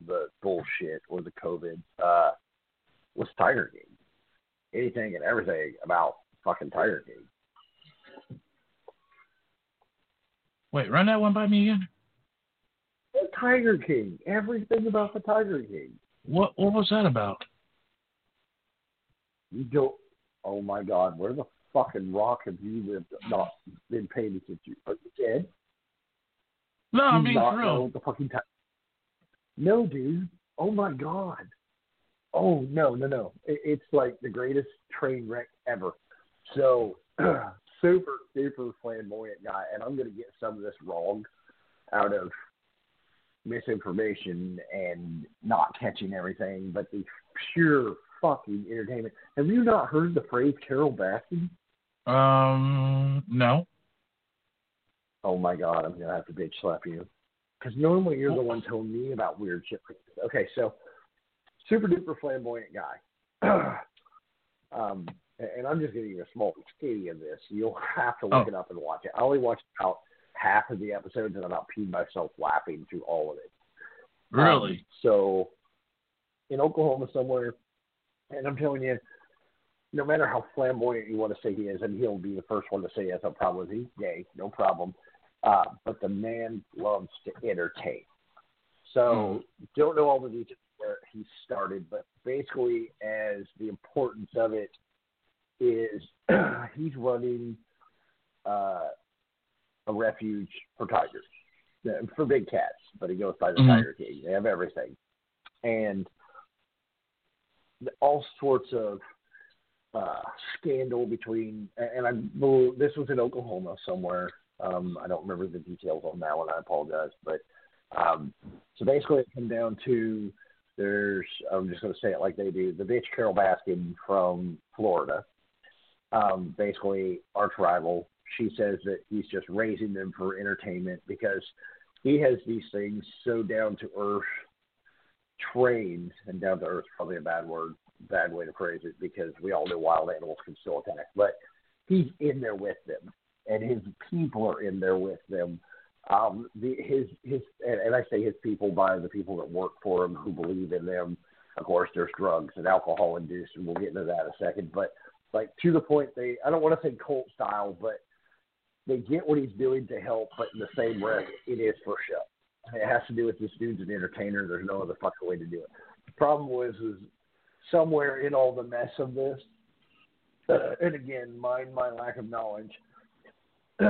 the bullshit or the COVID, uh, was Tiger King. Anything and everything about fucking Tiger King. Wait, run that one by me again. The Tiger King. Everything about the Tiger King. What what was that about? You don't. Oh my God, where the fucking rock have you lived? Not been paying attention? Are you dead? No, I mean not real. the fucking time. No, dude. Oh my god. Oh no, no, no. It, it's like the greatest train wreck ever. So super, super flamboyant guy, and I'm gonna get some of this wrong out of misinformation and not catching everything, but the pure fucking entertainment. Have you not heard the phrase Carole Baskin? Um, no. Oh my god, I'm gonna have to bitch slap you. Because normally you're the one telling me about weird shit like this. Okay, so super duper flamboyant guy. um, and I'm just giving you a small skinny of this. You'll have to look Oh. it up and watch it. I only watched about half of the episodes and I about peed myself laughing through all of it. Um, Really? so in Oklahoma somewhere, and I'm telling you, no matter how flamboyant you want to say he is, and he'll be the first one to say yes, I'll probably he's gay, no problem. Uh, but the man loves to entertain. So don't know all the details where he started, but basically, as the importance of it is, he's running uh, a refuge for tigers, uh, for big cats, but he goes by the Mhm. Tiger King. They have everything, and all sorts of uh, scandal between. And I believe this was in Oklahoma somewhere. Um, I don't remember the details on that one. I apologize, but um, so basically, it came down to there's. I'm just going to say it like they do. The bitch Carole Baskin from Florida, um, basically arch rival. She says that he's just raising them for entertainment because he has these things so down to earth trained, and down to earth probably a bad word, bad way to phrase it because we all know wild animals can still attack, but he's in there with them, and his people are in there with them. Um, the, his his and, and I say his people by the people that work for him who believe in them. Of course, there's drugs and alcohol induced, and we'll get into that in a second. But like to the point, they I don't want to say cult style, but they get what he's doing to help, but in the same breath, it is for show. It has to do with this dude's an entertainer. There's no other fucking way to do it. The problem was is somewhere in all the mess of this, uh, and again, mind my lack of knowledge.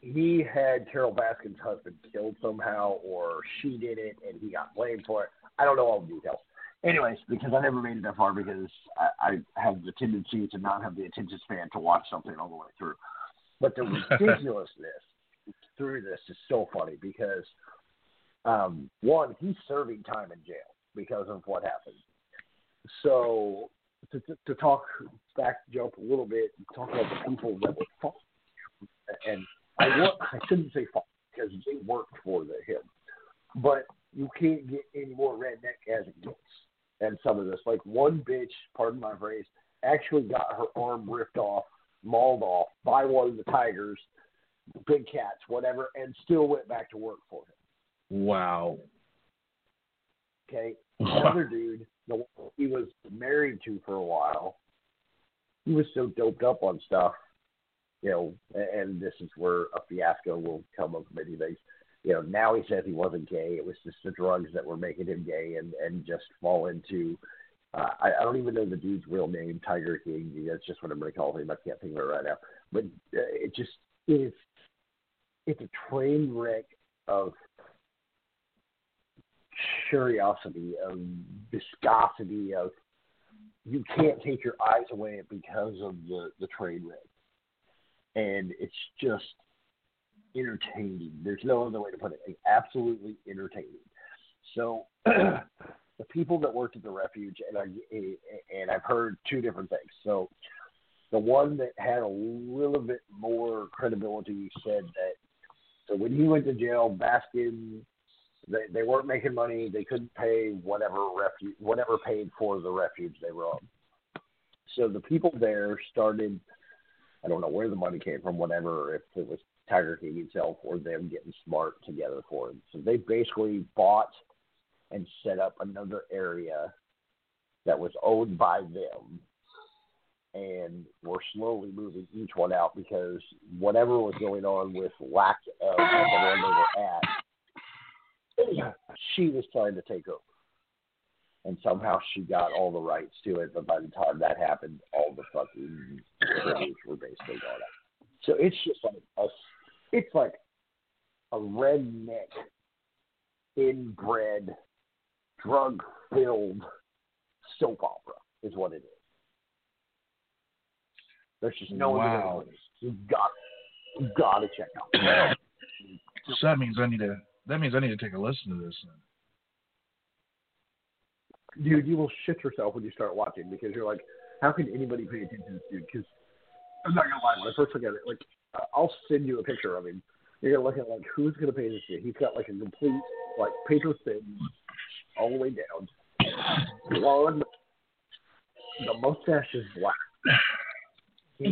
he had Carole Baskin's husband killed somehow, or she did it, and he got blamed for it. I don't know all the details. Anyways, because I never made it that far because I, I have the tendency to not have the attention span to watch something all the way through. But the ridiculousness through this is so funny because um, one, he's serving time in jail because of what happened. So to, to, to talk back, jump a little bit, and talk about the people that were fought, and I want, I shouldn't say fought because they worked for the, him, but you can't get any more redneck as it gets. And some of this, like one bitch, pardon my phrase, actually got her arm ripped off, mauled off by one of the tigers, big cats, whatever, and still went back to work for him. Wow. Okay, another dude, the one he was married to for a while, he was so doped up on stuff, you know, and this is where a fiasco will come of many things. You know, now he says he wasn't gay. It was just the drugs that were making him gay, and and just fall into. Uh, I, I don't even know the dude's real name, Tiger King. That's just what everybody calls him. I can't think of it right now. But uh, it just is. It's a train wreck of curiosity, of viscosity, of you can't take your eyes away because of the the train wreck, and it's just entertaining. There's no other way to put it. Absolutely entertaining. So the people that worked at the refuge, and I and I've heard two different things. So the one that had a little bit more credibility said that so when he went to jail, Baskin they they weren't making money. They couldn't pay whatever refuge whatever paid for the refuge they were on. So the people there started. I don't know where the money came from, whatever, if it was Tiger King himself or them getting smart together for him. So they basically bought and set up another area that was owned by them and were slowly moving each one out because whatever was going on with lack of the one they were at, she was trying to take over. And somehow she got all the rights to it, but by the time that happened, all the fucking were basically gone out. So it's just like a, it's like a redneck, inbred, drug filled soap opera is what it is. There's just no Wow. other way to. You've got you've got to check out. So that means I need to. That means I need to take a listen to this. Dude, you will shit yourself when you start watching because you're like, how can anybody pay attention to this dude? Because I'm not gonna lie, when I first look at it, like I'll send you a picture of him. You're gonna look at like who's gonna pay this dude? He's got like a complete like paper thin all the way down, blonde. The mustache is black. He-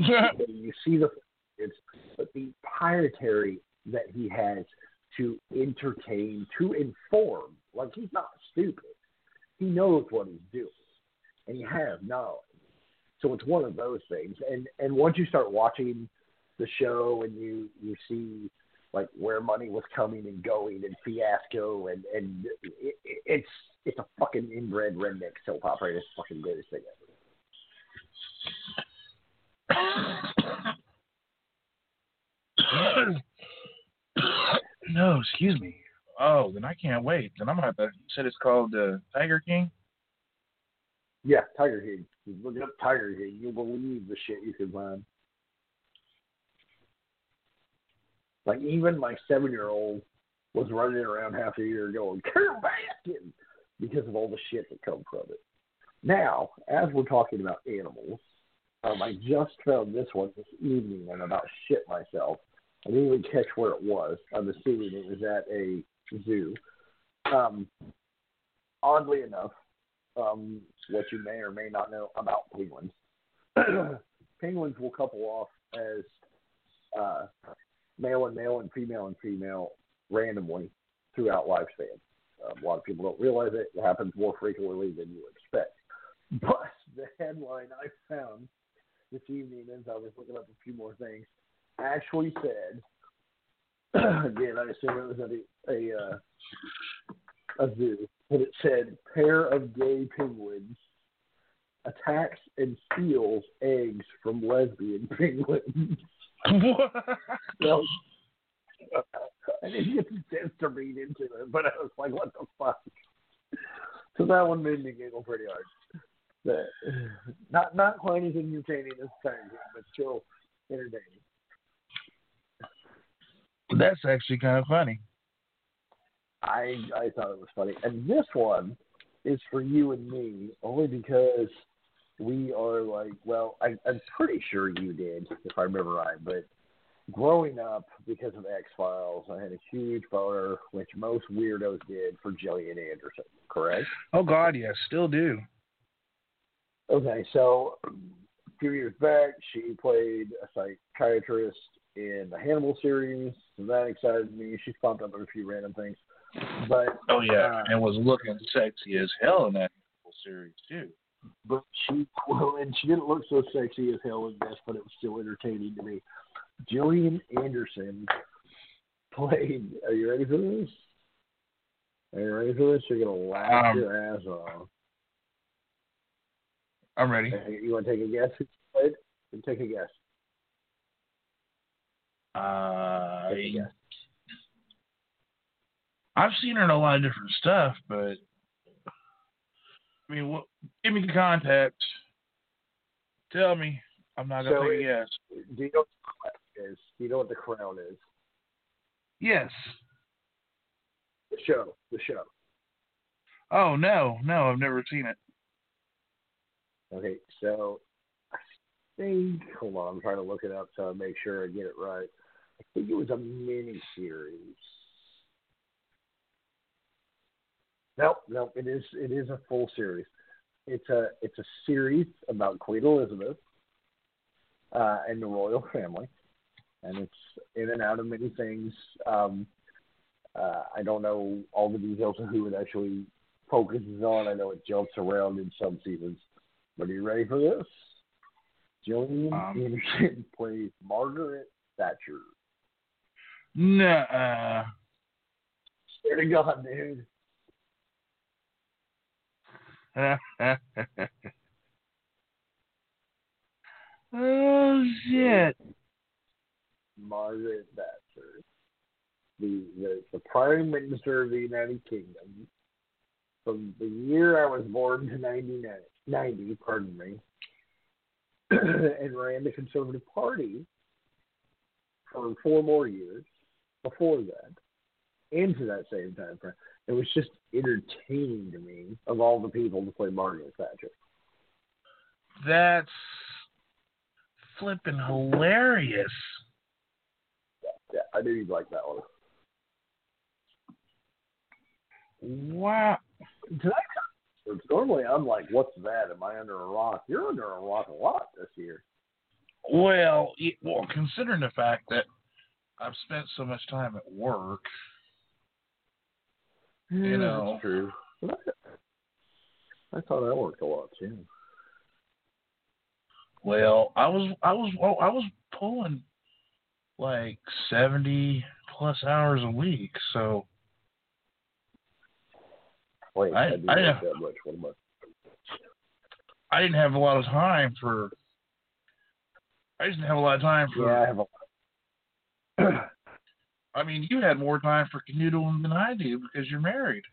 you see the it's but the pietary that he has to entertain, to inform. Like he's not stupid. He knows what he's doing, and he has knowledge. So it's one of those things. And and once you start watching the show and you you see like where money was coming and going and fiasco and and it, it, it's it's a fucking inbred redneck soap opera. It's fucking greatest thing ever. no, excuse me. Oh, then I can't wait. Then I'm gonna have to. You said it's called uh, Tiger King. Yeah, Tiger King. Look up Tiger King. You'll believe the shit you can find. Like even my seven year old was running around half a year going, Carole Baskin because of all the shit that comes from it. Now, as we're talking about animals, um, I just found this one this evening and about shit myself. I didn't even catch where it was. I'm assuming it was at a zoo. Um, oddly enough, um, what you may or may not know about penguins. penguins will couple off as uh, male and male and female and female randomly throughout lifespan. Um, a lot of people don't realize it. It happens more frequently than you expect. But the headline I found this evening as I was looking up a few more things actually said, again, I assume it was at a, a, uh, a zoo, but it said pair of gay penguins attacks and steals eggs from lesbian penguins. What? So, I didn't get the chance to read into it, but I was like, what the fuck? So that one made me giggle pretty hard. But, not not quite as entertaining as Tiger King, but still entertaining. That's actually kind of funny. I I thought it was funny, and this one is for you and me only because we are like, well, I, I'm pretty sure you did, if I remember right, but growing up because of X Files, I had a huge boner, which most weirdos did for Gillian Anderson. Correct? Oh God, yes, still do. Okay, so a few years back, she played a psychiatrist in the Hannibal series, so that excited me. She's popped up with a few random things, but Oh yeah, Uh, and was looking sexy as hell in that whole series too. But she well, and she didn't look so sexy as hell in this, but it was still entertaining to me. Gillian Anderson played. Are you ready for this? Are you ready for this? You're gonna laugh Um, your ass off. I'm ready. You want to take a guess? Who played? Take a guess. Uh, Take a guess. I've seen her in a lot of different stuff, but I mean, what? Give me the context. Tell me. I'm not gonna So it- guess. Do you know what the crown is? Do you know what the crown is? Yes. The show. The show. Oh no, no, I've never seen it. Okay, so I think hold on, I'm trying to look it up so I make sure I get it right. I think it was a mini series. Nope, nope, it is it is a full series. It's a it's a series about Queen Elizabeth uh, and the royal family, and it's in and out of many things. Um, uh, I don't know all the details of who it actually focuses on. I know it jumps around in some seasons. But are you ready for this? Gillian Um, Anderson plays Margaret Thatcher. Nuh-uh. Swear to God, dude. Oh shit. Margaret Thatcher. The, the the Prime Minister of the United Kingdom. From the year I was born to 99, 90, pardon me, and ran the Conservative Party for four more years before that, into that same time frame. It was just entertaining to me of all the people to play Margaret Thatcher. That's flipping hilarious. Yeah, I knew you'd like that one. Wow. Tonight, normally I'm like, what's that? Am I under a rock? You're under a rock a lot this year. Well, y- well, considering the fact that I've spent so much time at work, You know. That's true. I, I thought I worked a lot too. well, I was I was I was pulling like seventy plus hours a week, so Wait, I- I, didn't I have- that much. What am I? I didn't have a lot of time for. I didn't have a lot of time for. Yeah, I have a. I mean, you had more time for canoodling than I do because you're married.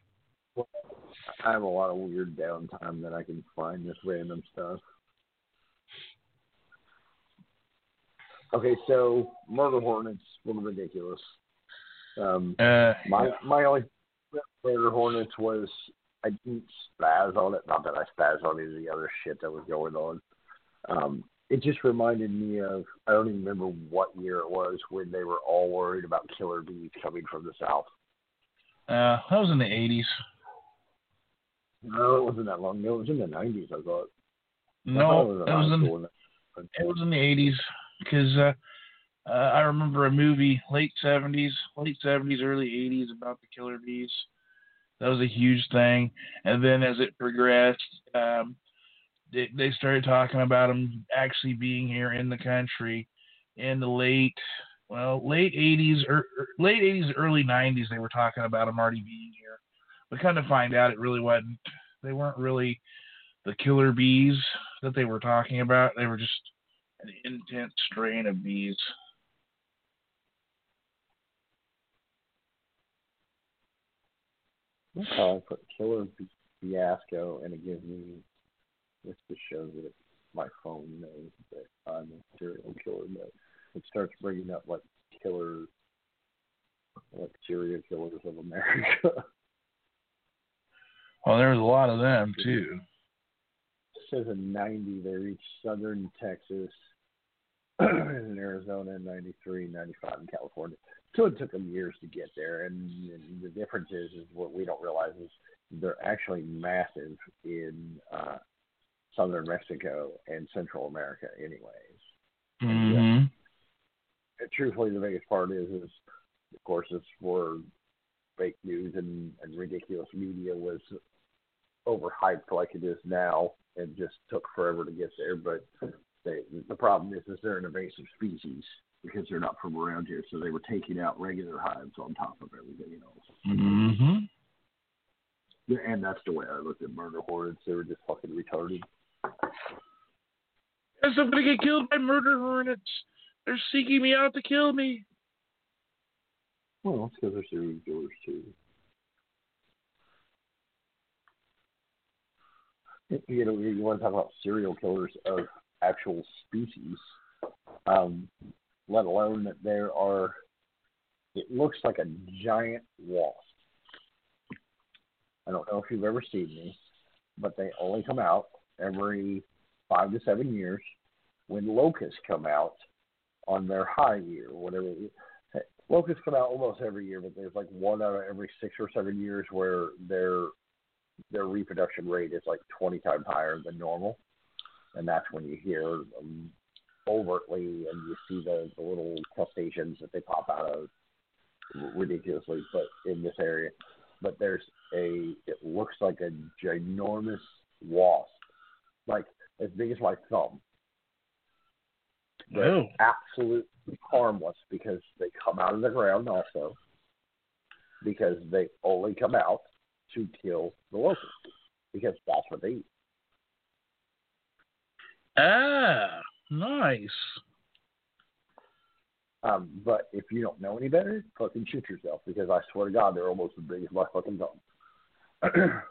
I have a lot of weird downtime that I can find this random stuff. Okay, so murder hornets were ridiculous. Um, Uh, My my only murder hornets was I didn't spaz on it. Not that I spaz on any of the other shit that was going on. Um, it just reminded me of I don't even remember what year it was when they were all worried about killer bees coming from the south. uh, that was in the '80s. No, it wasn't that long ago. It was in the nineties. I thought. I thought No, it was, it was in it was in the '80s because uh, uh, I remember a movie late '70s, late '70s, early '80s about the killer bees. That was a huge thing, and then as it progressed, um, they, started talking about them actually being here in the country in the late, well, late '80s or or late '80s, early '90s. They were talking about them already being here, but kind of find out it really wasn't. They weren't really the killer bees that they were talking about. They were just an intense strain of bees. That's how I put killer fiasco, and it gives me. This just shows that my phone knows that I'm a serial killer. But it starts bringing up like killer, like serial killers of America. Well, there's a lot of them too. It says in 90 they reached southern Texas and Arizona in 93, 95 in California. So it took them years to get there. And, and the difference is, is what we don't realize is they're actually massive in uh, southern Mexico and Central America, anyways. Mm-hmm. And truthfully, the biggest part is, is of course, it's for fake news and, and ridiculous media was overhyped like it is now, and just took forever to get there. But they, the problem is, is they're an invasive species, because they're not from around here. So they were taking out regular hives on top of everything else. Mm-hmm. Yeah, And that's the way I looked at murder hornets. They were just fucking retarded. Yes, I'm gonna get killed by murder hornets. They're seeking me out to kill me. Well, it's because they're serial killers too. You know, you want to talk about serial killers of actual species, um, let alone that there are. It looks like a giant wasp. I don't know if you've ever seen these, but they only come out every five to seven years when locusts come out on their high year, whatever. Locusts come out almost every year, but there's like one out of every six or seven years where their their reproduction rate is like 20 times higher than normal, and that's when you hear them overtly and you see the, the little crustaceans that they pop out of ridiculously, but in this area. But there's a it looks like a ginormous wasp, like as big as my thumb. They're Oh. absolutely harmless because they come out of the ground also. Because they only come out to kill the locusts. Because that's what they eat. Ah, nice. Um, but if you don't know any better, fucking shoot yourself because I swear to God they're almost as big as my fucking thumb.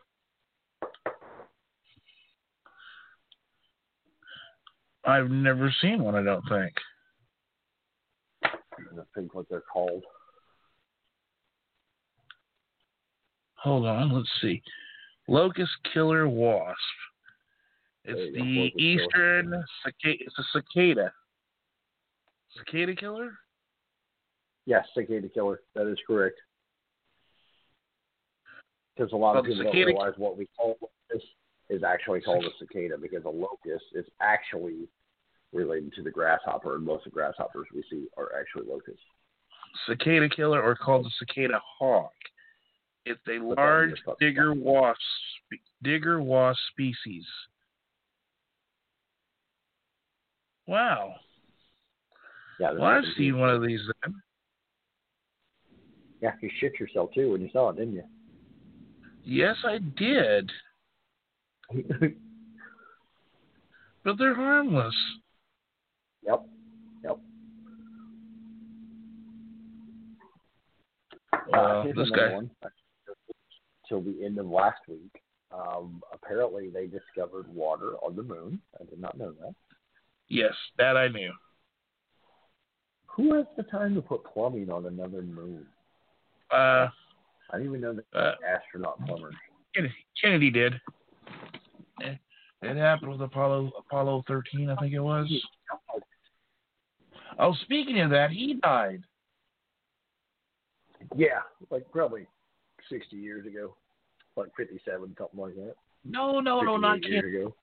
I've never seen one. I don't think. Think what they're called. Hold on. Let's see. Locust killer wasp. It's the killer. eastern cicada. It's a cicada. Cicada killer. Yes, cicada killer. That is correct. Because a lot of Well, the people don't realize what we call this is actually called a cicada because a locust is actually related to the grasshopper, and most of the grasshoppers we see are actually locusts. Cicada killer, or called the cicada hawk. It's a large digger wasp. Digger wasp species. Wow. Yeah, Well, I've seen one of these then. Yeah, you shit yourself too when you saw it, didn't you? Yes, I did. But they're harmless. Yep. Yep. Well, here's this guy. One. Till the end of last week, um, apparently they discovered water on the moon. I did not know that. Yes, that I knew. Who has the time to put plumbing on another moon? Uh, I didn't even know that uh astronaut plumbers. Kennedy, Kennedy did. It, happened with Apollo Apollo 13, I think it was. Oh, speaking of that, he died. Yeah, like probably sixty years ago, like fifty-seven, something like that. No, no, no, not 58 years ago.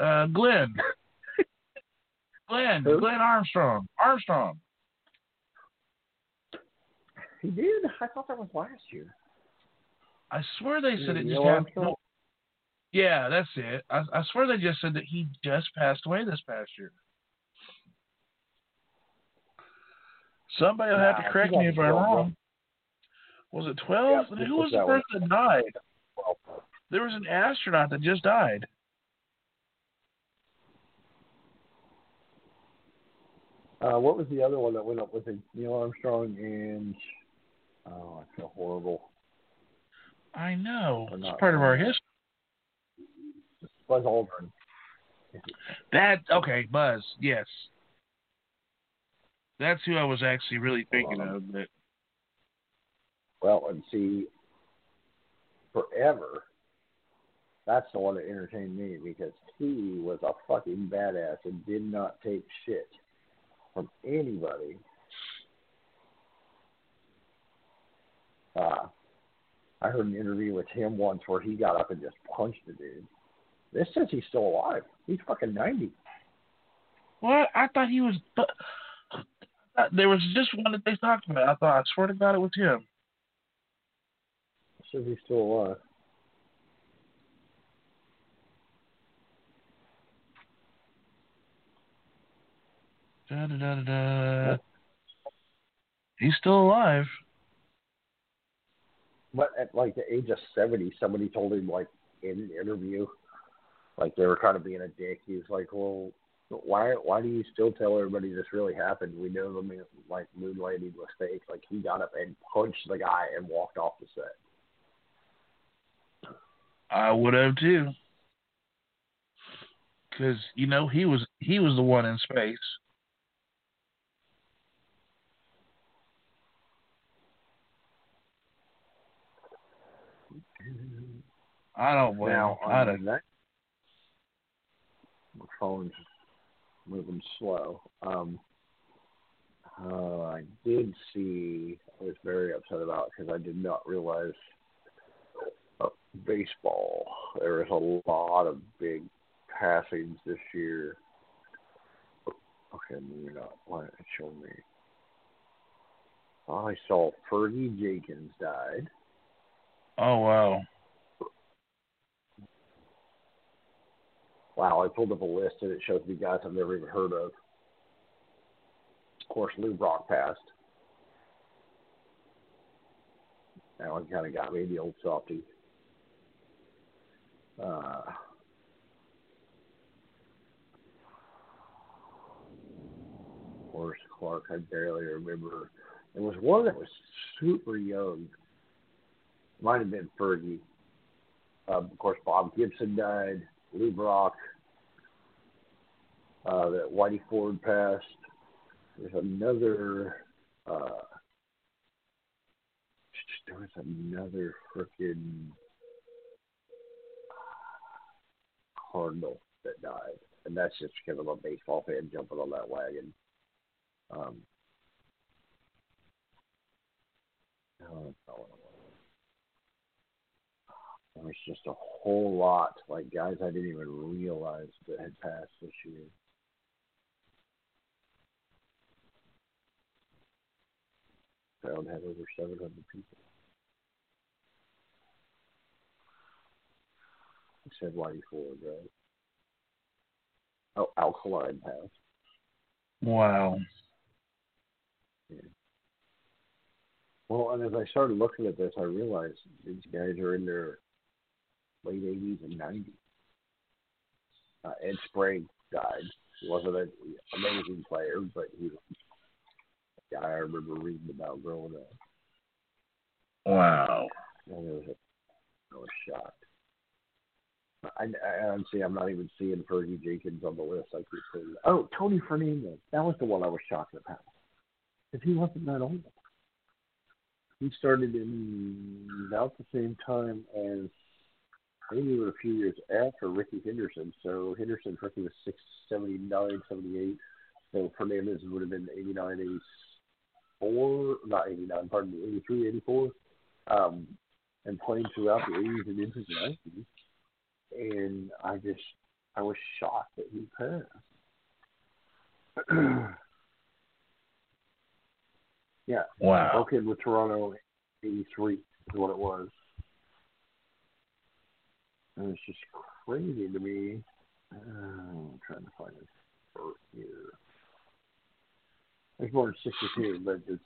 Uh, uh, Glenn. Glenn, Who? Glenn Armstrong. Armstrong. He did. I thought that was last year. I swear they said it just happened. No. Yeah, that's it. I, I swear they just said that he just passed away this past year. Somebody will have to correct me if I'm wrong. Was it 12? Yeah, Who was the person that died? There was an astronaut that just died. Uh, what was the other one that went up with it? Neil Armstrong and oh, I feel horrible. I know. It's part of our history. Buzz Aldrin. That okay, Buzz. Yes, that's who I was actually really thinking Um, of. But Well, and see, forever. That's the one that entertained me because he was a fucking badass and did not take shit from anybody. Uh, I heard an interview with him once where he got up and just punched a dude. This says he's still alive. He's fucking ninety. what? I thought he was. But there was just one that they talked about. I thought. I swear to God, it was him. Says he's still alive. Da, da, da, da. He's still alive. But at like the age of seventy, somebody told him like in an interview, like they were kind of being a dick. He was like, "Well, why why do you still tell everybody this really happened? We know the man, like moon landing was fake." Like he got up and punched the guy and walked off the set. I would have too. Cause you know he was he was the one in space. I don't blame Now. I don't. the phone's moving slow. Um, uh, I did see. I was very upset about because I did not realize uh, baseball. There was a lot of big passings this year. Okay, maybe not. Why did it show me? I saw Fergie Jenkins died. Oh wow. Wow, I pulled up a list and it shows me guys I've never even heard of. Of course, Lou Brock passed. That one kind of got me, the old softy. Uh, Horace Clarke, I barely remember. There was one that was super young. Might have been Fergie. Uh, of course, Bob Gibson died. Lou Brock. Uh, that Whitey Ford passed. There's another. Uh, there was another freaking Cardinal that died, and that's just because I'm a baseball fan jumping on that wagon. Um. There was just a whole lot, like guys I didn't even realize that had passed this year. Crowd had over 700 people. He said Whitey Ford, right? Oh, Al Kaline passed. Wow. Well, and as I started looking at this, I realized these guys are in their late 80s and 90s. Uh, Ed Sprague died. He wasn't an amazing player, but he guy I remember reading about growing up. Wow. It was I was shocked. I, I honestly, I'm not even seeing Fergie Jenkins on the list. I keep saying, oh, Tony Fernandez. That was the one I was shocked about because he wasn't that old. He started in about the same time as maybe even a few years after Rickey Henderson. So Henderson, rookie was six seventy nine, seventy eight. So Fernandez would have been 89, 84, not 89, pardon me, 83, 84. Um, and playing throughout the 80s and into the 90s. And I just, I was shocked that he passed. yeah, Wow. broke in with Toronto '83 is what it was. And it's just crazy to me. Uh, I'm trying to find his birth year. He's born in '62, but it's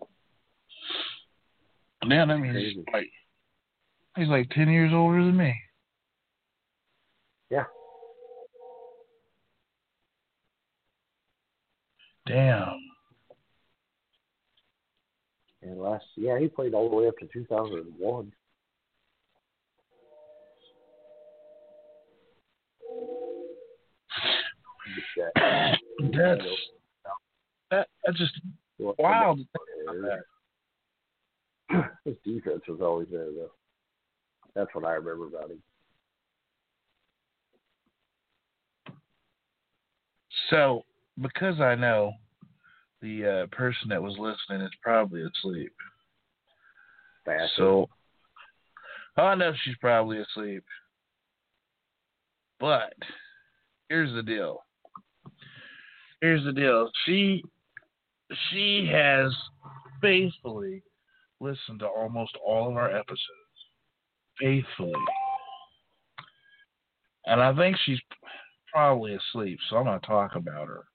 uh, Yeah, that means he's like he's like ten years older than me. yeah. Damn. And last, yeah, he played all the way up to 2001. That's that that's just wild. His defense was always there, though. That's what I remember about him. So because I know the uh, person that was listening is probably asleep. Fast. So I know she's probably asleep. But here's the deal. Here's the deal. She she has faithfully listened to almost all of our episodes. Faithfully. And I think she's probably asleep, so I'm gonna talk about her.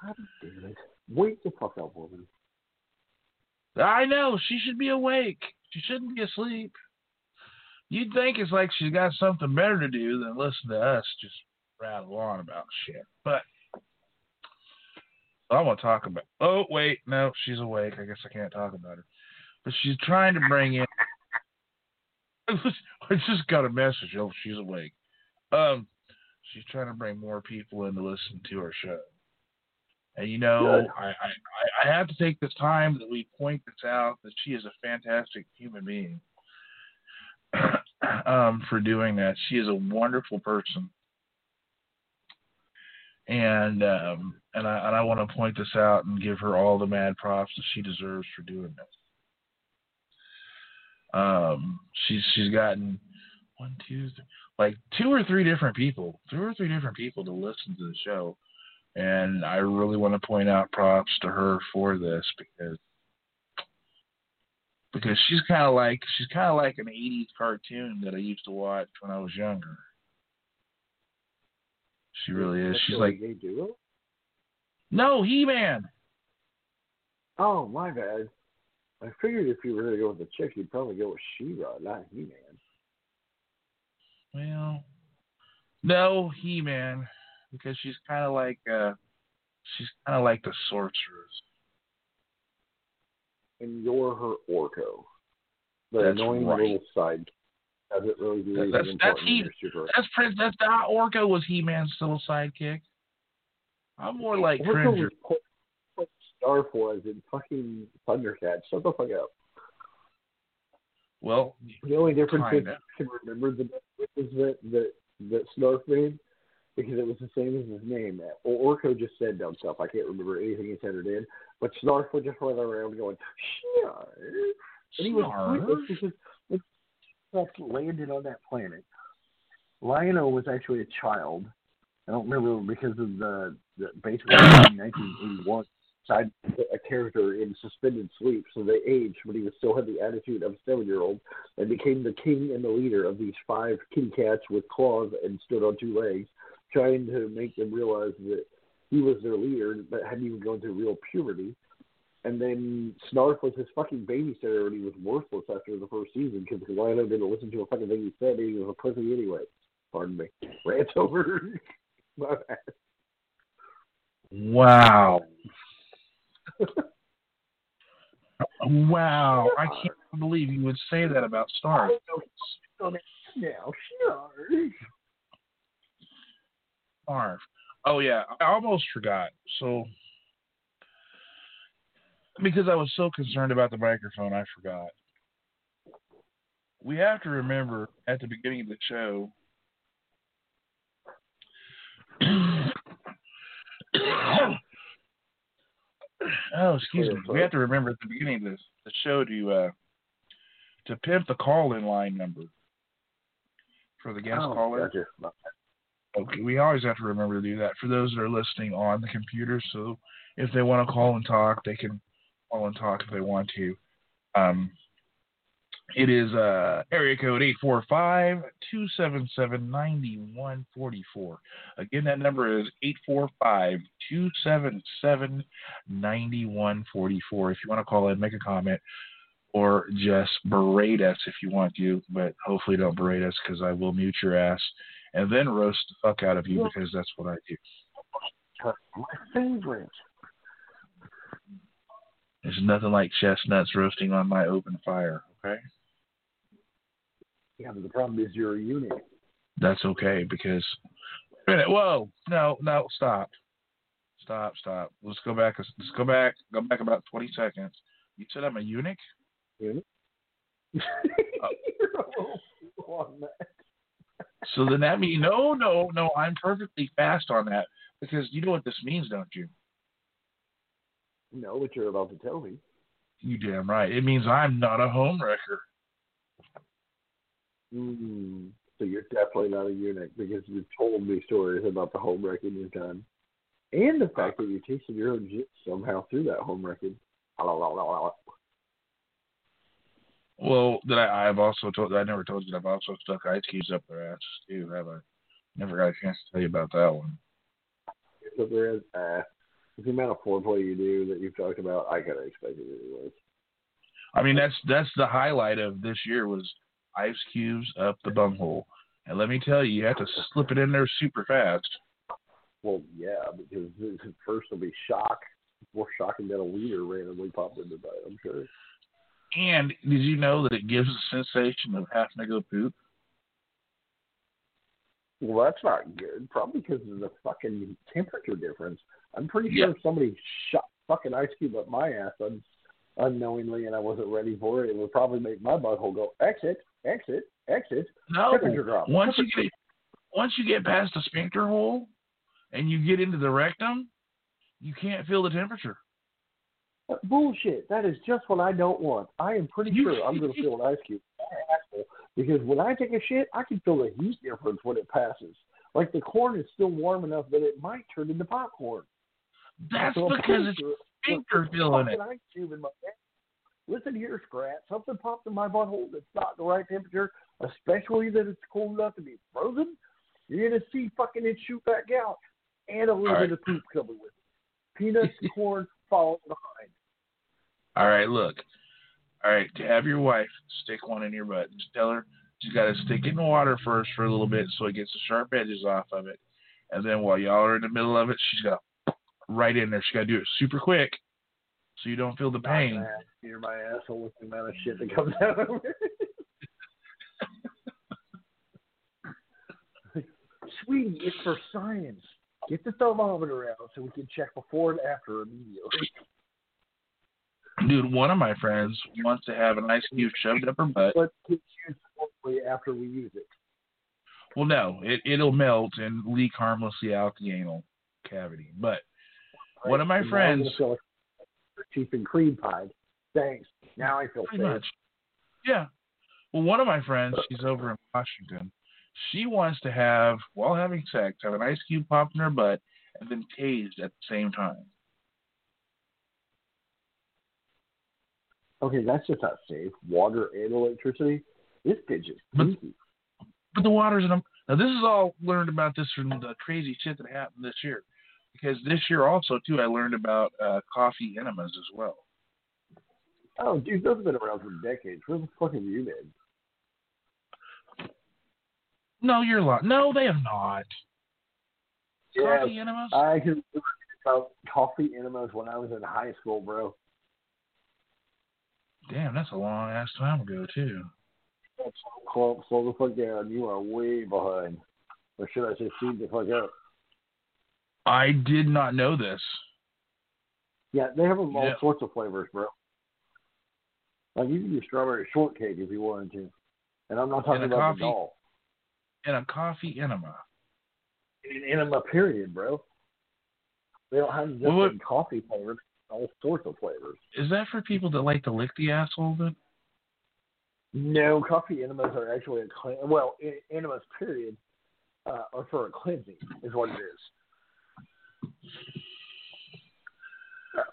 God damn it. Wake the fuck up, woman. I know she should be awake. She shouldn't be asleep. You'd think it's like she's got something better to do than listen to us just rattle on about shit. But I want to talk about. Oh wait, no, she's awake. I guess I can't talk about her. But she's trying to bring in. I just got a message. Oh, she's awake. Um, she's trying to bring more people in to listen to her show. And you know, I, I, I have to take this time that we point this out that she is a fantastic human being. um, for doing that, she is a wonderful person, and um, and I and I want to point this out and give her all the mad props that she deserves for doing this. Um, she's she's gotten one, two, three, like two or three different people, two or three different people to listen to the show, and I really want to point out props to her for this because because she's kind of like she's kind of like an '80s cartoon that I used to watch when I was younger. She really is. That's She's like, way they do no, He-Man. Oh, my bad. I figured if you were going to go with the chick, you'd probably go with She-Ra, not He-Man. Well, no, He-Man, because she's kind of like uh, she's kind of like the sorceress. And you're her Orko. The That's annoying right. little side. Doesn't really do That- that's- that's He-. That's Prince. That's not Orko was He-Man's little sidekick. I'm more like Cringer. was what Snarf was in fucking Thundercats. Shut the fuck up. Well, The only difference is Kinda. I can remember the is that that that Snarf made because it was the same as his name. Or Orko just said dumb stuff. I can't remember anything he said or did. But Snarf would just run around going, Snarf. And he was Snarf? Pointless because when Snarf landed on that planet, Lion-O was actually a child. I don't remember because of the, the basically 1981 side a character in suspended sleep, so they aged, but he was still had the attitude of a seven-year-old and became the king and the leader of these five kitty cats with claws and stood on two legs, trying to make them realize that he was their leader, but hadn't even gone through real puberty. And then Snarf was his fucking babysitter, and he was worthless after the first season because Lion-O didn't listen to a fucking thing he said. and He was a pussy anyway. Pardon me. Rant over. My bad. wow. wow. I can't believe you would say that about Stark. Now, Snarf. Marv. Oh yeah, I almost forgot. So because I was so concerned about the microphone, I forgot. We have to remember at the beginning of the show. oh, excuse me. We have to remember at the beginning of this the show to uh, to pimp the call-in line number for the guest Oh, caller. gotcha. Okay, we always have to remember to do that for those that are listening on the computer. So if they want to call and talk, they can call and talk if they want to. Um, it is uh, area code 845-277-9144. Again, that number is 845-277-9144. If you want to call in, make a comment, or just berate us if you want to, but hopefully don't berate us because I will mute your ass and then roast the fuck out of you because that's what I do. My favorite. There's nothing like chestnuts roasting on my open fire, okay? Yeah, but the problem is you're a unit. That's okay because wait a minute, whoa, no, no, stop. Stop, stop. Let's go back let's go back go back about twenty seconds. You said I'm a eunuch? Unit. Uh, You're a little slow on that. So then that means no, no, no, I'm perfectly fast on that because you know what this means, don't you? No, what you're about to tell me. You damn right. It means I'm not a home wrecker. Mm, so you're definitely not a eunuch because you've told me stories about the home wrecking you've done. And the fact that you tasted your own shit somehow through that home wrecking. Well, that I, I've also told I never told you that I've also stuck ice cubes up their asses too, have I? Never got a chance to tell you about that one. So there is, the amount of foreplay you do that you've talked about, I kind of expected it anyways. I mean, that's that's the highlight of this year was ice cubes up the bunghole. And let me tell you, you have to slip it in there super fast. Well, yeah, because first will be shock, more shocking than a leader randomly popped into that, I'm sure. And did you know that it gives a sensation of having to go poop? Well, that's not good. Probably because of the fucking temperature difference. I'm pretty sure if somebody shot fucking ice cube up my ass un- unknowingly and I wasn't ready for it, it would probably make my butthole go exit, exit, exit. No. Temperature drop. Once you get once you get past the sphincter hole and you get into the rectum, you can't feel the temperature. Bullshit. That is just what I don't want. I am pretty You- sure I'm going to feel an ice cube. Because when I take a shit, I can feel the heat difference when it passes. Like the corn is still warm enough that it might turn into popcorn. That's I'm because it's sphincter feeling it. ice cube in my. Listen here, Scrat. Something popped in my butthole that's not the right temperature, especially that it's cold enough to be frozen. You're gonna see fucking it shoot back out, and a little All bit of poop coming with it. Peanuts, corn, following behind. All right, look. All right, to have your wife stick one in your butt, just tell her she's got to stick it in the water first for a little bit so it gets the sharp edges off of it. And then while y'all are in the middle of it, she's got to right in there. She's got to do it super quick so you don't feel the pain. Near my asshole with the amount of shit that comes out of it. Sweetie, it's for science. Get the thermometer out so we can check before and after immediately. Dude, one of my friends wants to have an ice cube shoved up her butt. But it's used shortly after we use it. Well, no, it, it'll melt and leak harmlessly out the anal cavity. But One of my And friends- feel like cheap and cream pie. Thanks. Now I feel pretty safe. much. Yeah. Well, one of my friends, she's over in Washington. She wants to have, while having sex, have an ice cube pop in her butt and then tased at the same time. Okay, that's just not safe. Water and electricity. This bitch is But- But the water's in them. Now, this is all learned about this from the crazy shit that happened this year. Because this year also, too, I learned about uh, coffee enemas as well. Oh, dude, those have been around for decades. Where the fuck have you been? No, you're lying. No, they have not. Yes, Coffee enemas? I can about coffee enemas when I was in high school, bro. Damn, that's a long ass time ago, too. Slow, slow the fuck down. You are way behind. Or should I say, speed the fuck up? I did not know this. Yeah, they have them all Yeah. sorts of flavors, bro. Like you can do strawberry shortcake if you wanted to. And I'm not talking about coffee. doll. And a coffee enema. An enema period, bro. They don't have just Well, what- coffee flavors, all sorts of flavors. Is that for people that like to lick the asshole? Then No, coffee enemas are actually a clean. Well, enemas period uh, are for a cleansing, is what it is.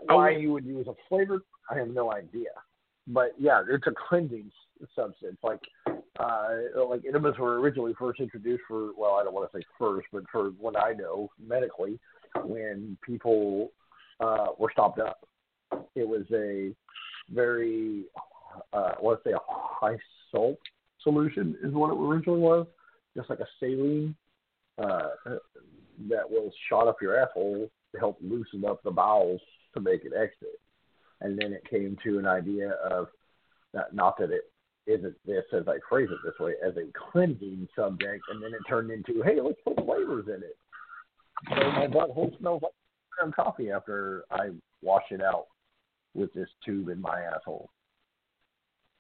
Why you would use a flavor, I have no idea. But yeah, it's a cleansing substance. Like, uh, like enemas were originally first introduced for, well, I don't want to say first, but for what I know medically, when people uh, were stopped up. It was a very, uh, let's say, a high salt solution is what it originally was, just like a saline uh, that was shot up your asshole to help loosen up the bowels to make it exit. And then it came to an idea of not, not that it isn't this as I phrase it this way as a cleansing subject, and then it turned into hey, let's put flavors in it. So my butthole smells like ground coffee after I wash it out with this tube in my asshole.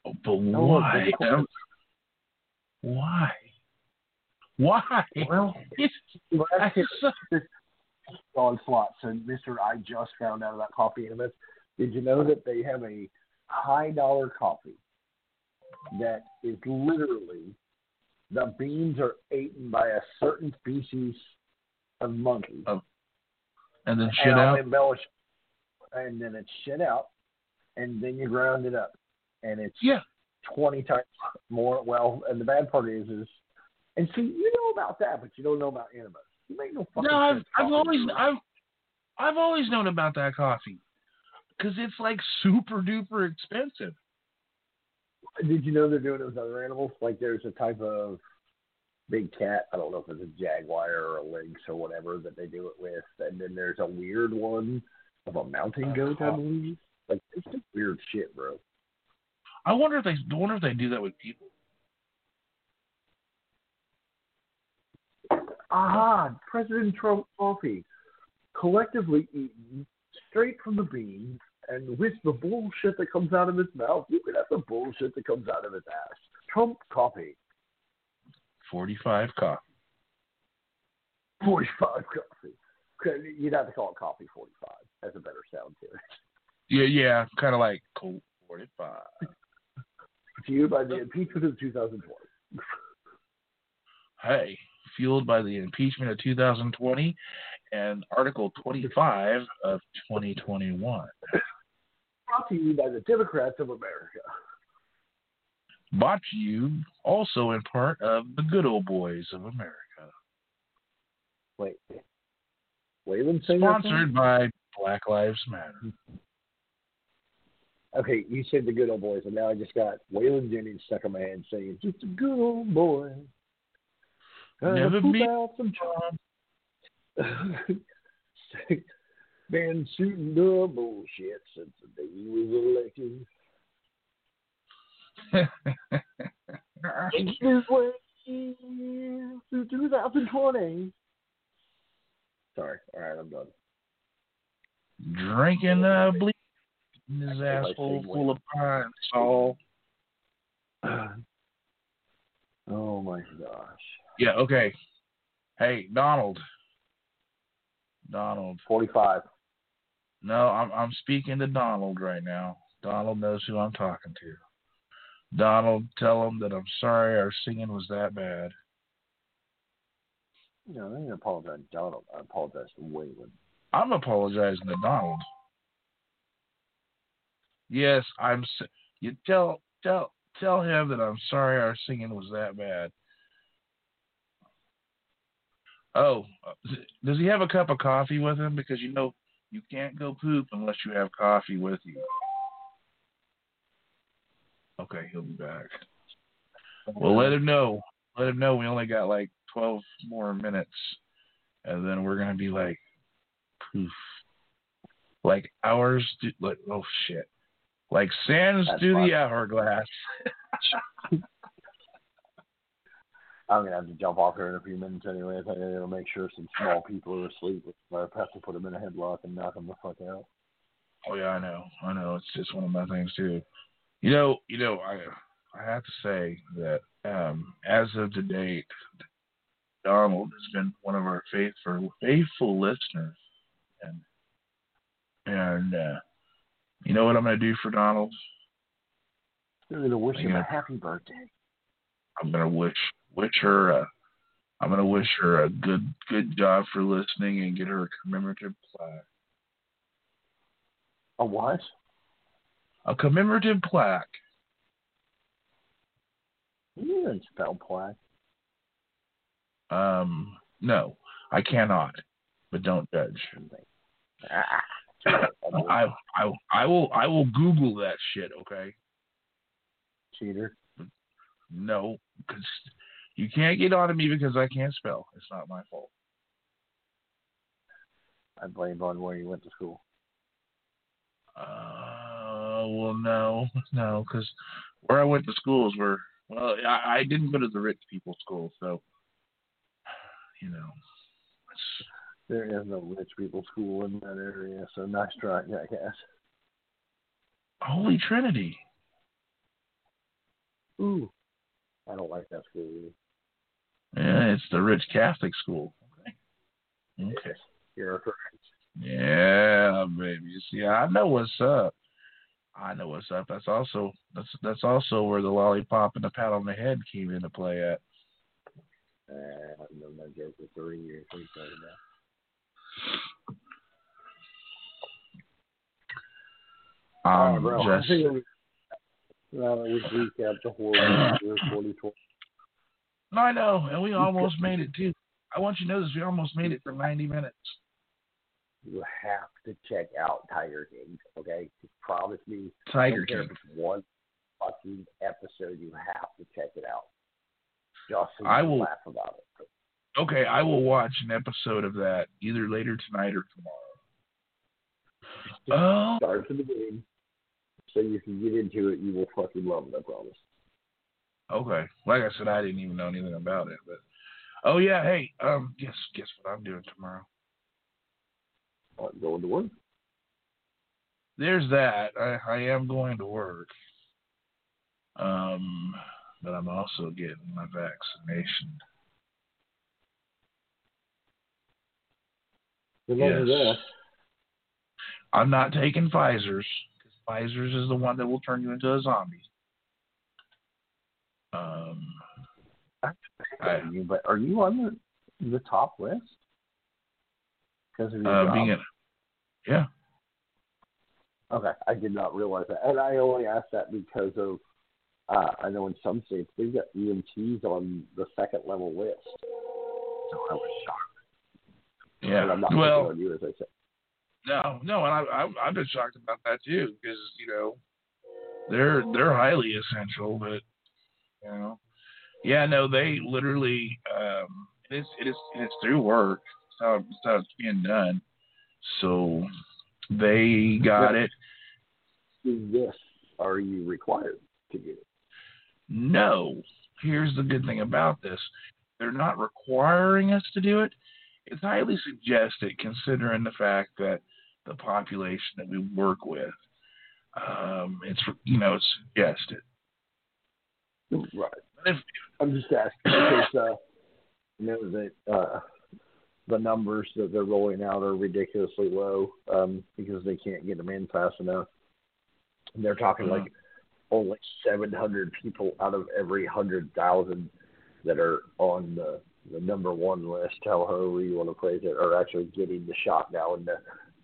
but Oh, why? Um, Why? Why? Well, It's, that's so- onslaught. So, Mister, I just found out about coffee enemas. Did you know that they have a high dollar coffee that is literally the beans are eaten by a certain species of monkey, Oh, and then shit and out. embellish, and then it's shit out, and then you ground it up, and it's Yeah. twenty times more. Well, and the bad part is, is And see, you know about that, but you don't know about enemas. You make no fucking No, I've sense. I've always. I've I've always known about that coffee because it's like super duper expensive. Did you know they're doing it with other animals? Like there's a type of big cat. I don't know if it's a jaguar or a lynx or whatever that they do it with. And then there's a weird one of a mountain uh, goat, I believe. Like it's just weird shit, bro. I wonder if they I wonder if they do that with people. Aha, President Trump coffee, collectively eaten straight from the bean, and with the bullshit that comes out of his mouth, you can have the bullshit that comes out of his ass. Trump coffee, Forty five coffee. forty-five coffee. Okay, You'd have to call it coffee forty-five. That's a better sound to it. Yeah, yeah, kind of like Colt forty five. Fueled by the impeachment of 2020. Hey, fueled by the impeachment of 2020 and Article 25 of 2021. Brought to you by the Democrats of America. Brought to you also in part of the good old boys of America. Wait, Waylon saying Sponsored by Black Lives Matter. Okay, you said the good old boys, and now I just got Waylon Jennings stuck in my head saying, "Just a good old boy." Gonna Never meet- some chum. Been shooting the bullshit since the day he was elected. His way through 2020. Sorry. All right, I'm done. Drinking uh, bleach in his like asshole full of pine sol. Oh my gosh. Yeah, okay. Hey, Donald. Donald. 45. No, I'm I'm speaking to Donald right now. Donald knows who I'm talking to. Donald, tell him that I'm sorry our singing was that bad. No, I didn't apologize to Donald. I apologize to Waylon. I'm apologizing to Donald. Yes, I'm. You tell tell tell him that I'm sorry our singing was that bad. Oh, uh, does he have a cup of coffee with him? Because you know you can't go poop unless you have coffee with you. Okay, he'll be back. Well, let him know. Let him know we only got like 12 more minutes, and then we're gonna be like, poof, like hours. Do, like oh shit, like sands That's through the hourglass. I'm going to have to jump off here in a few minutes anyway. I I'm to make sure some small people are asleep. I have to put them in a headlock and knock them the fuck out. Oh yeah, I know, I know. It's just one of my things too. You know, you know, I I have to say that um, as of to date, Donald has been one of our faithful faithful listeners, and and uh, you know what I'm going to do for Donald? I'm going to wish him Yeah. a happy birthday. I'm gonna wish wish her a, I'm gonna wish her a good good job for listening and get her a commemorative plaque. A what? A commemorative plaque. You didn't spell plaque. Um, no, I cannot, but don't judge. Ah, I I I will I will Google that shit. Okay. cheater. No, because you can't get on to me because I can't spell. It's not my fault. I blame on where you went to school. Uh, well, no, no, because where I went to schools were well, I, I didn't go to the rich people school, so you know, There is no rich people school in that area, so nice try, I guess. Holy Trinity. Ooh, I don't like that school either. Yeah, it's the rich Catholic school. Okay. Okay. You're correct. Yeah, baby. You see, I know what's up. I know what's up. That's also that's that's also where the lollipop and the pat on the head came into play at. Uh, I've known that joke for three years. What are you talking about? All right, Um, bro. I just think we, now that we recap the horror year 2020. I know, and we almost made it too. I want you to know this: we almost made it for 90 minutes. You have to check out Tiger King. Okay, just promise me. Tiger King. one fucking episode. You have to check it out. Just so I will- laugh about it. Okay, I will watch an episode of that either later tonight or tomorrow. Oh, Start the beginning, so you can get into it. You will fucking love it. I promise. Okay. Like I said, I didn't even know anything about it, but oh yeah, hey, um, guess guess what I'm doing tomorrow? I'm going to work. There's that. I, I am going to work. Um, but I'm also getting my vaccination. Good luck Yes. that. I'm not taking Pfizer's because Pfizer's is the one that will turn you into a zombie. Um, I- you, but are you on the the top list? Because of your uh, job? being a, yeah, Okay, I did not realize that, and I only asked that because of uh, I know in some states they've got EMTs on the second level list. So I was shocked. yeah. And I'm not well, on you as I said. no, no, and I, I, I've been shocked about that too because you know they're they're highly essential, but you know, yeah, no, they literally um, it is it is it's through work. It's how, it's how it's being done. So they got Yeah. it. Is this are you required to get it? No. Here's the good thing about this. They're not requiring us to do it. It's highly suggested considering the fact that the population that we work with, um, it's, you know, it's suggested. Right. If, I'm just asking because uh, you know that uh, the numbers that they're rolling out are ridiculously low um, because they can't get them in fast enough. And they're talking like only 700 people out of every 100,000 that are on the the number one list, however you want to phrase it, are actually getting the shot now. And the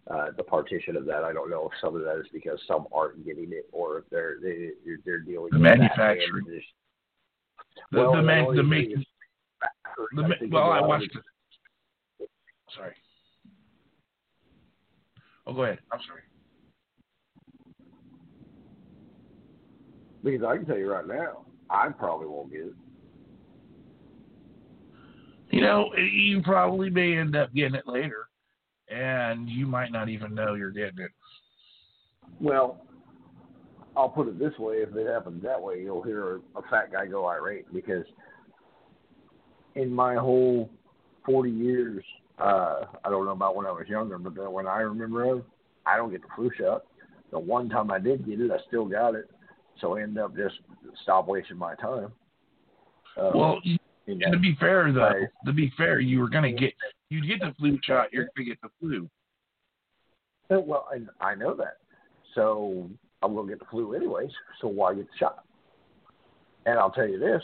uh, the partition of that, I don't know if some of that is because some aren't getting it, or if they're they, they're dealing The with manufacturing. just- the, Well, the, man, the, make, the, I well, I watched it- it. Sorry. Oh, go ahead. I'm sorry. Because I can tell you right now, I probably won't get it. You know, you probably may end up getting it later, and you might not even know you're getting it. Well, I'll put it this way: if it happens that way, you'll hear a, fat guy go irate because in my whole forty years, uh, I don't know about when I was younger, but then when I remember of, I don't get the flu shot. The one time I did get it, I still got it, so I end up just stop wasting my time. Uh, Well, you to be fair, though, to be fair, you were gonna get you get the flu shot. You're gonna get the flu. Uh, Well, and I know that. So I'm going to get the flu anyways. So why get the shot? And I'll tell you this: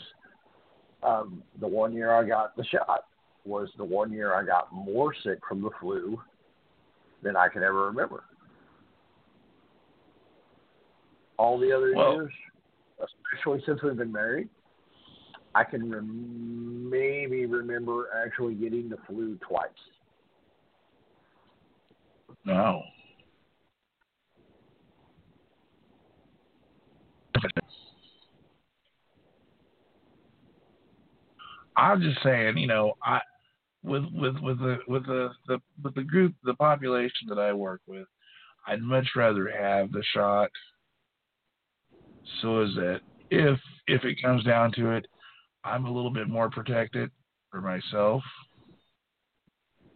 um, the one year I got the shot was the one year I got more sick from the flu than I can ever remember. All the other Well- years, especially since we've been married, I can rem- maybe remember actually getting the flu twice. No. I'm just saying, you know, I with with with the with the, the with the group the population that I work with, I'd much rather have the shot. So is that if if it comes down to it, I'm a little bit more protected for myself.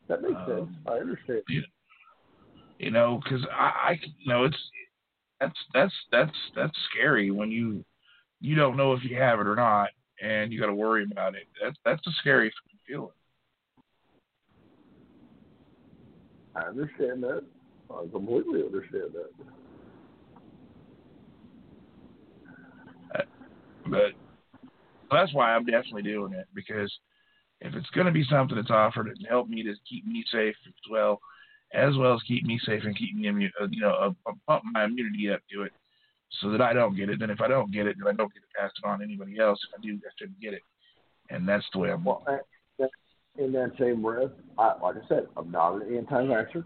That makes Um, sense. I understand. you know, because I, I, you know, it's that's that's that's that's scary when you you don't know if you have it or not, and you got to worry about it. That's that's a scary feeling. I understand that. I completely understand that. But that's why I'm definitely doing it because if it's going to be something that's offered to help me to keep me safe as well, as well as keep me safe and keep me uh, you know uh, uh, pump my immunity up to it, so that I don't get it. Then if I don't get it, then I don't get to pass it on to anybody else. If I do, I shouldn't get it. and that's the way I'm. Well, in that same breath, I, like I said, I'm not an anti-vaxxer.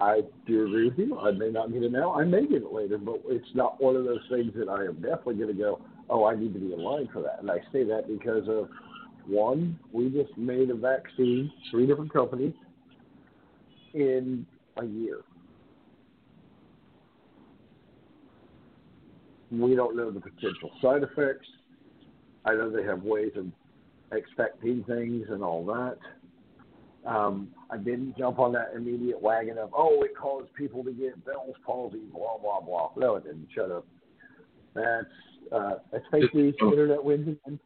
I do agree with you. I may not get it now. I may get it later, but it's not one of those things that I am definitely going to go. Oh, I need to be in line for that. And I say that because of one, we just made a vaccine, three different companies, in a year. We don't know the potential side effects. I know they have ways of expecting things and all that. Um, I didn't jump on that immediate wagon of, oh, it caused people to get Bell's palsy, blah, blah, blah. No, it didn't. Shut up. That's, uh, that's fake news. Internet wins again.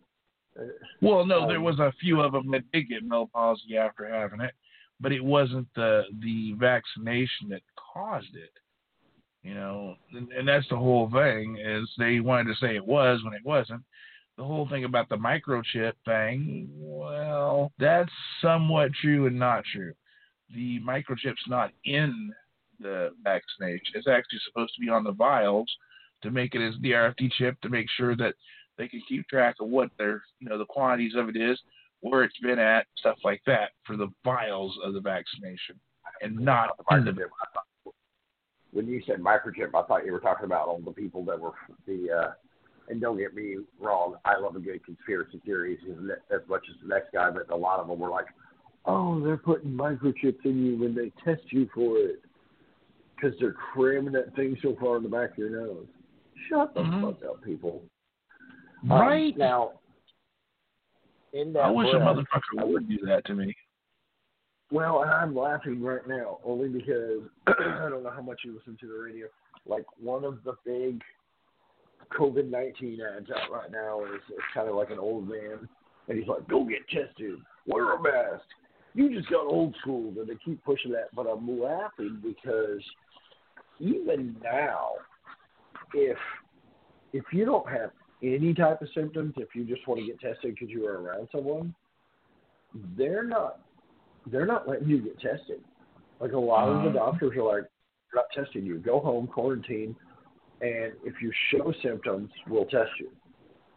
Uh, Well, no, there Um, was a few of them that did get Bell palsy after having it, but it wasn't the the vaccination that caused it. You know, and, and that's the whole thing is they wanted to say it was when it wasn't. The whole thing about the microchip thing, well, that's somewhat true and not true. The microchip's not in the vaccination. It's actually supposed to be on the vials to make it as the RFD chip to make sure that they can keep track of what their you know the quantities of it is, where it's been at, stuff like that for the vials of the vaccination, and not in the microchip. I thought- When you said microchip, I thought you were talking about all the people that were the. Uh, and don't get me wrong, I love a good conspiracy theories as much as the next guy, but a lot of them were like, "Oh, they're putting microchips in you when they test you for it because they're cramming that thing so far in the back of your nose." Shut the Mhm. fuck up, people. Um, right. now, in that I wish a breath, motherfucker would do that to me. Well, and I'm laughing right now only because I don't know how much you listen to the radio. Like one of the big COVID nineteen ads out right now is, is kind of like an old man, and he's like, "Go get tested, wear a mask." You just got old school, and they keep pushing that. But I'm laughing because even now, if if you don't have any type of symptoms, if you just want to get tested because you are around someone, they're not they're not letting you get tested. Like a lot of the Uh. doctors are like, we're not testing you. Go home, quarantine, and if you show symptoms, we'll test you.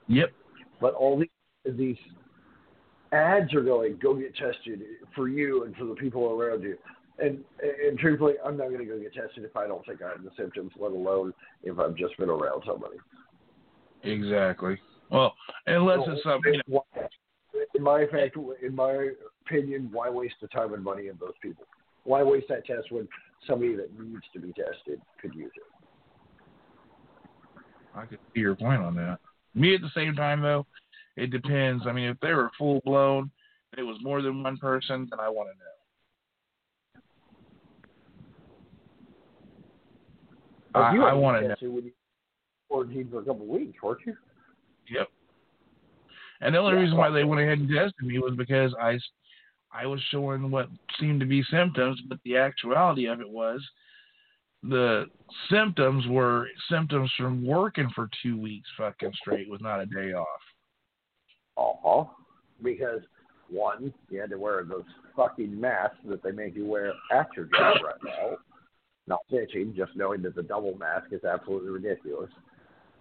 Yep. But all these these ads are going, go get tested for you and for the people around you. And and truthfully, I'm not going to go get tested if I don't think I have the symptoms, let alone if I've just been around somebody. Exactly. Well, unless it's something. You know, in my fact, in my opinion, why waste the time and money of those people? Why waste that test when somebody that needs to be tested could use it? I could see your point on that. Me at the same time though, it depends. I mean, if they were full blown, it was more than one person, then I want to know. I, you I want to know. you quarantined for a couple of weeks, weren't you? Yep. And the only Yeah, reason why they went ahead and tested me was because I, I was showing what seemed to be symptoms, but the actuality of it was the symptoms were symptoms from working for two weeks fucking straight with not a day off. Uh-huh. Because one, you had to wear those fucking masks that they make you wear at your job right now. Not bitching, just knowing that the double mask is absolutely ridiculous.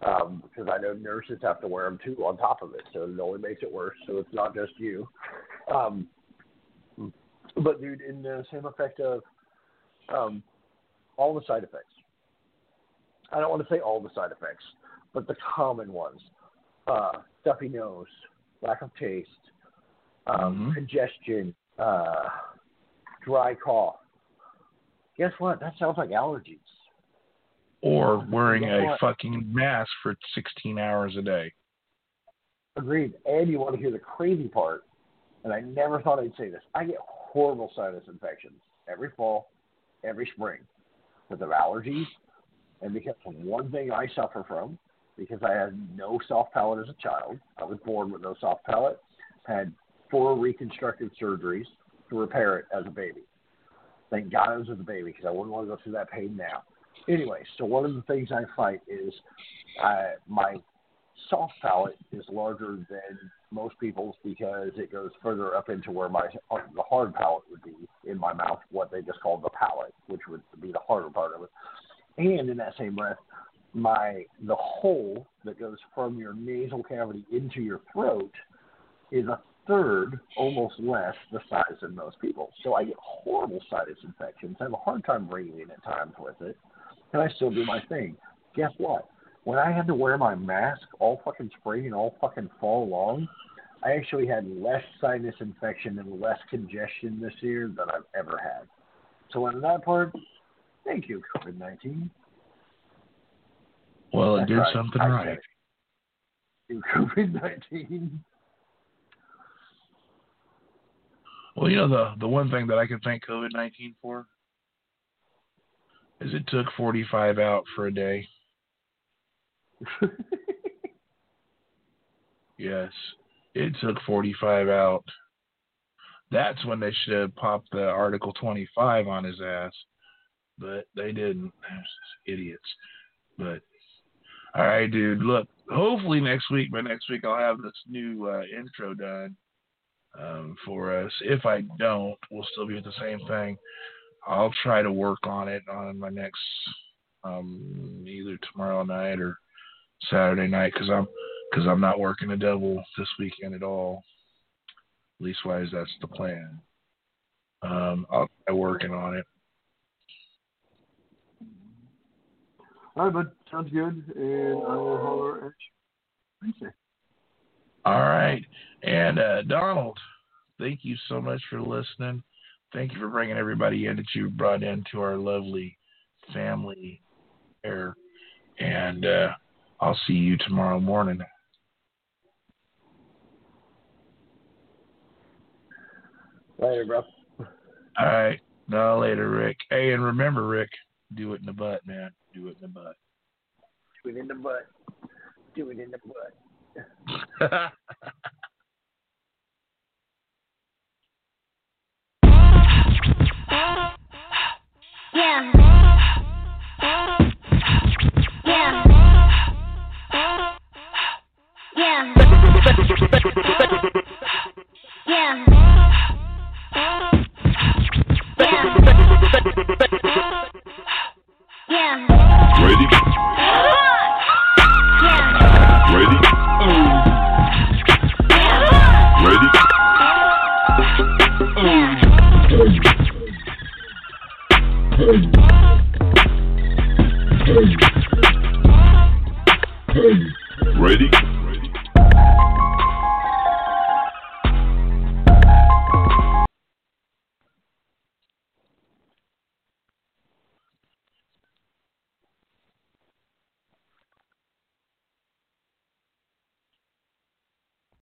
Um, because I know nurses have to wear them too on top of it, so it only makes it worse. So it's not just you. Um, but dude, in the same effect of um, all the side effects. I don't want to say all the side effects, but the common ones: uh, stuffy nose, lack of taste, um, Mhm. congestion, uh, dry cough. Guess what? That sounds like allergies. Or wearing Guess a what? fucking mask for 16 hours a day. Agreed. And you want to hear the crazy part, and I never thought I'd say this. I get horrible sinus infections every fall, every spring, because of allergies, and because of one thing I suffer from, because I had no soft palate as a child. I was born with no soft palate, had four reconstructive surgeries to repair it as a baby. Thank God I was as a baby because I wouldn't want to go through that pain now. Anyway, so one of the things I fight is uh, my soft palate is larger than most people's because it goes further up into where my the hard palate would be in my mouth, what they just call the palate, which would be the harder part of it. And in that same breath, my the hole that goes from your nasal cavity into your throat is a third, almost less, the size of most people. So I get horrible sinus infections. I have a hard time breathing at times with it, and I still do my thing. Guess what? When I had to wear my mask all fucking spring and all fucking fall long, I actually had less sinus infection and less congestion this year than I've ever had. So on that part, thank you, COVID nineteen. Well, it That's did right. something I right. COVID nineteen. Well, you know the the one thing that I can thank COVID nineteen for is it took forty five out for a day. Yes, it took forty five out. That's when they should have popped the Article twenty five on his ass, but they didn't. Idiots. But all right, dude. Look, hopefully next week. By next week, I'll have this new uh, intro done um, for us. If I don't, we'll still be at the same thing. I'll try to work on it on my next um, either tomorrow night or Saturday night because I'm because I'm not working a double this weekend at all. Leastwise, that's the plan. Um, I'll try working on it. All right, bud. Sounds good. And I will holler at you Wednesday. All right. And uh, Donald, thank you so much for listening. Thank you for bringing everybody in that you brought into our lovely family here. And uh, I'll see you tomorrow morning. Later, bro. All right. No, later, Rick. Hey, and remember, Rick, do it in the butt, man. Do it in the butt. Do it in the butt. Do it in the butt. Yeah. Yeah. Yeah. Ready?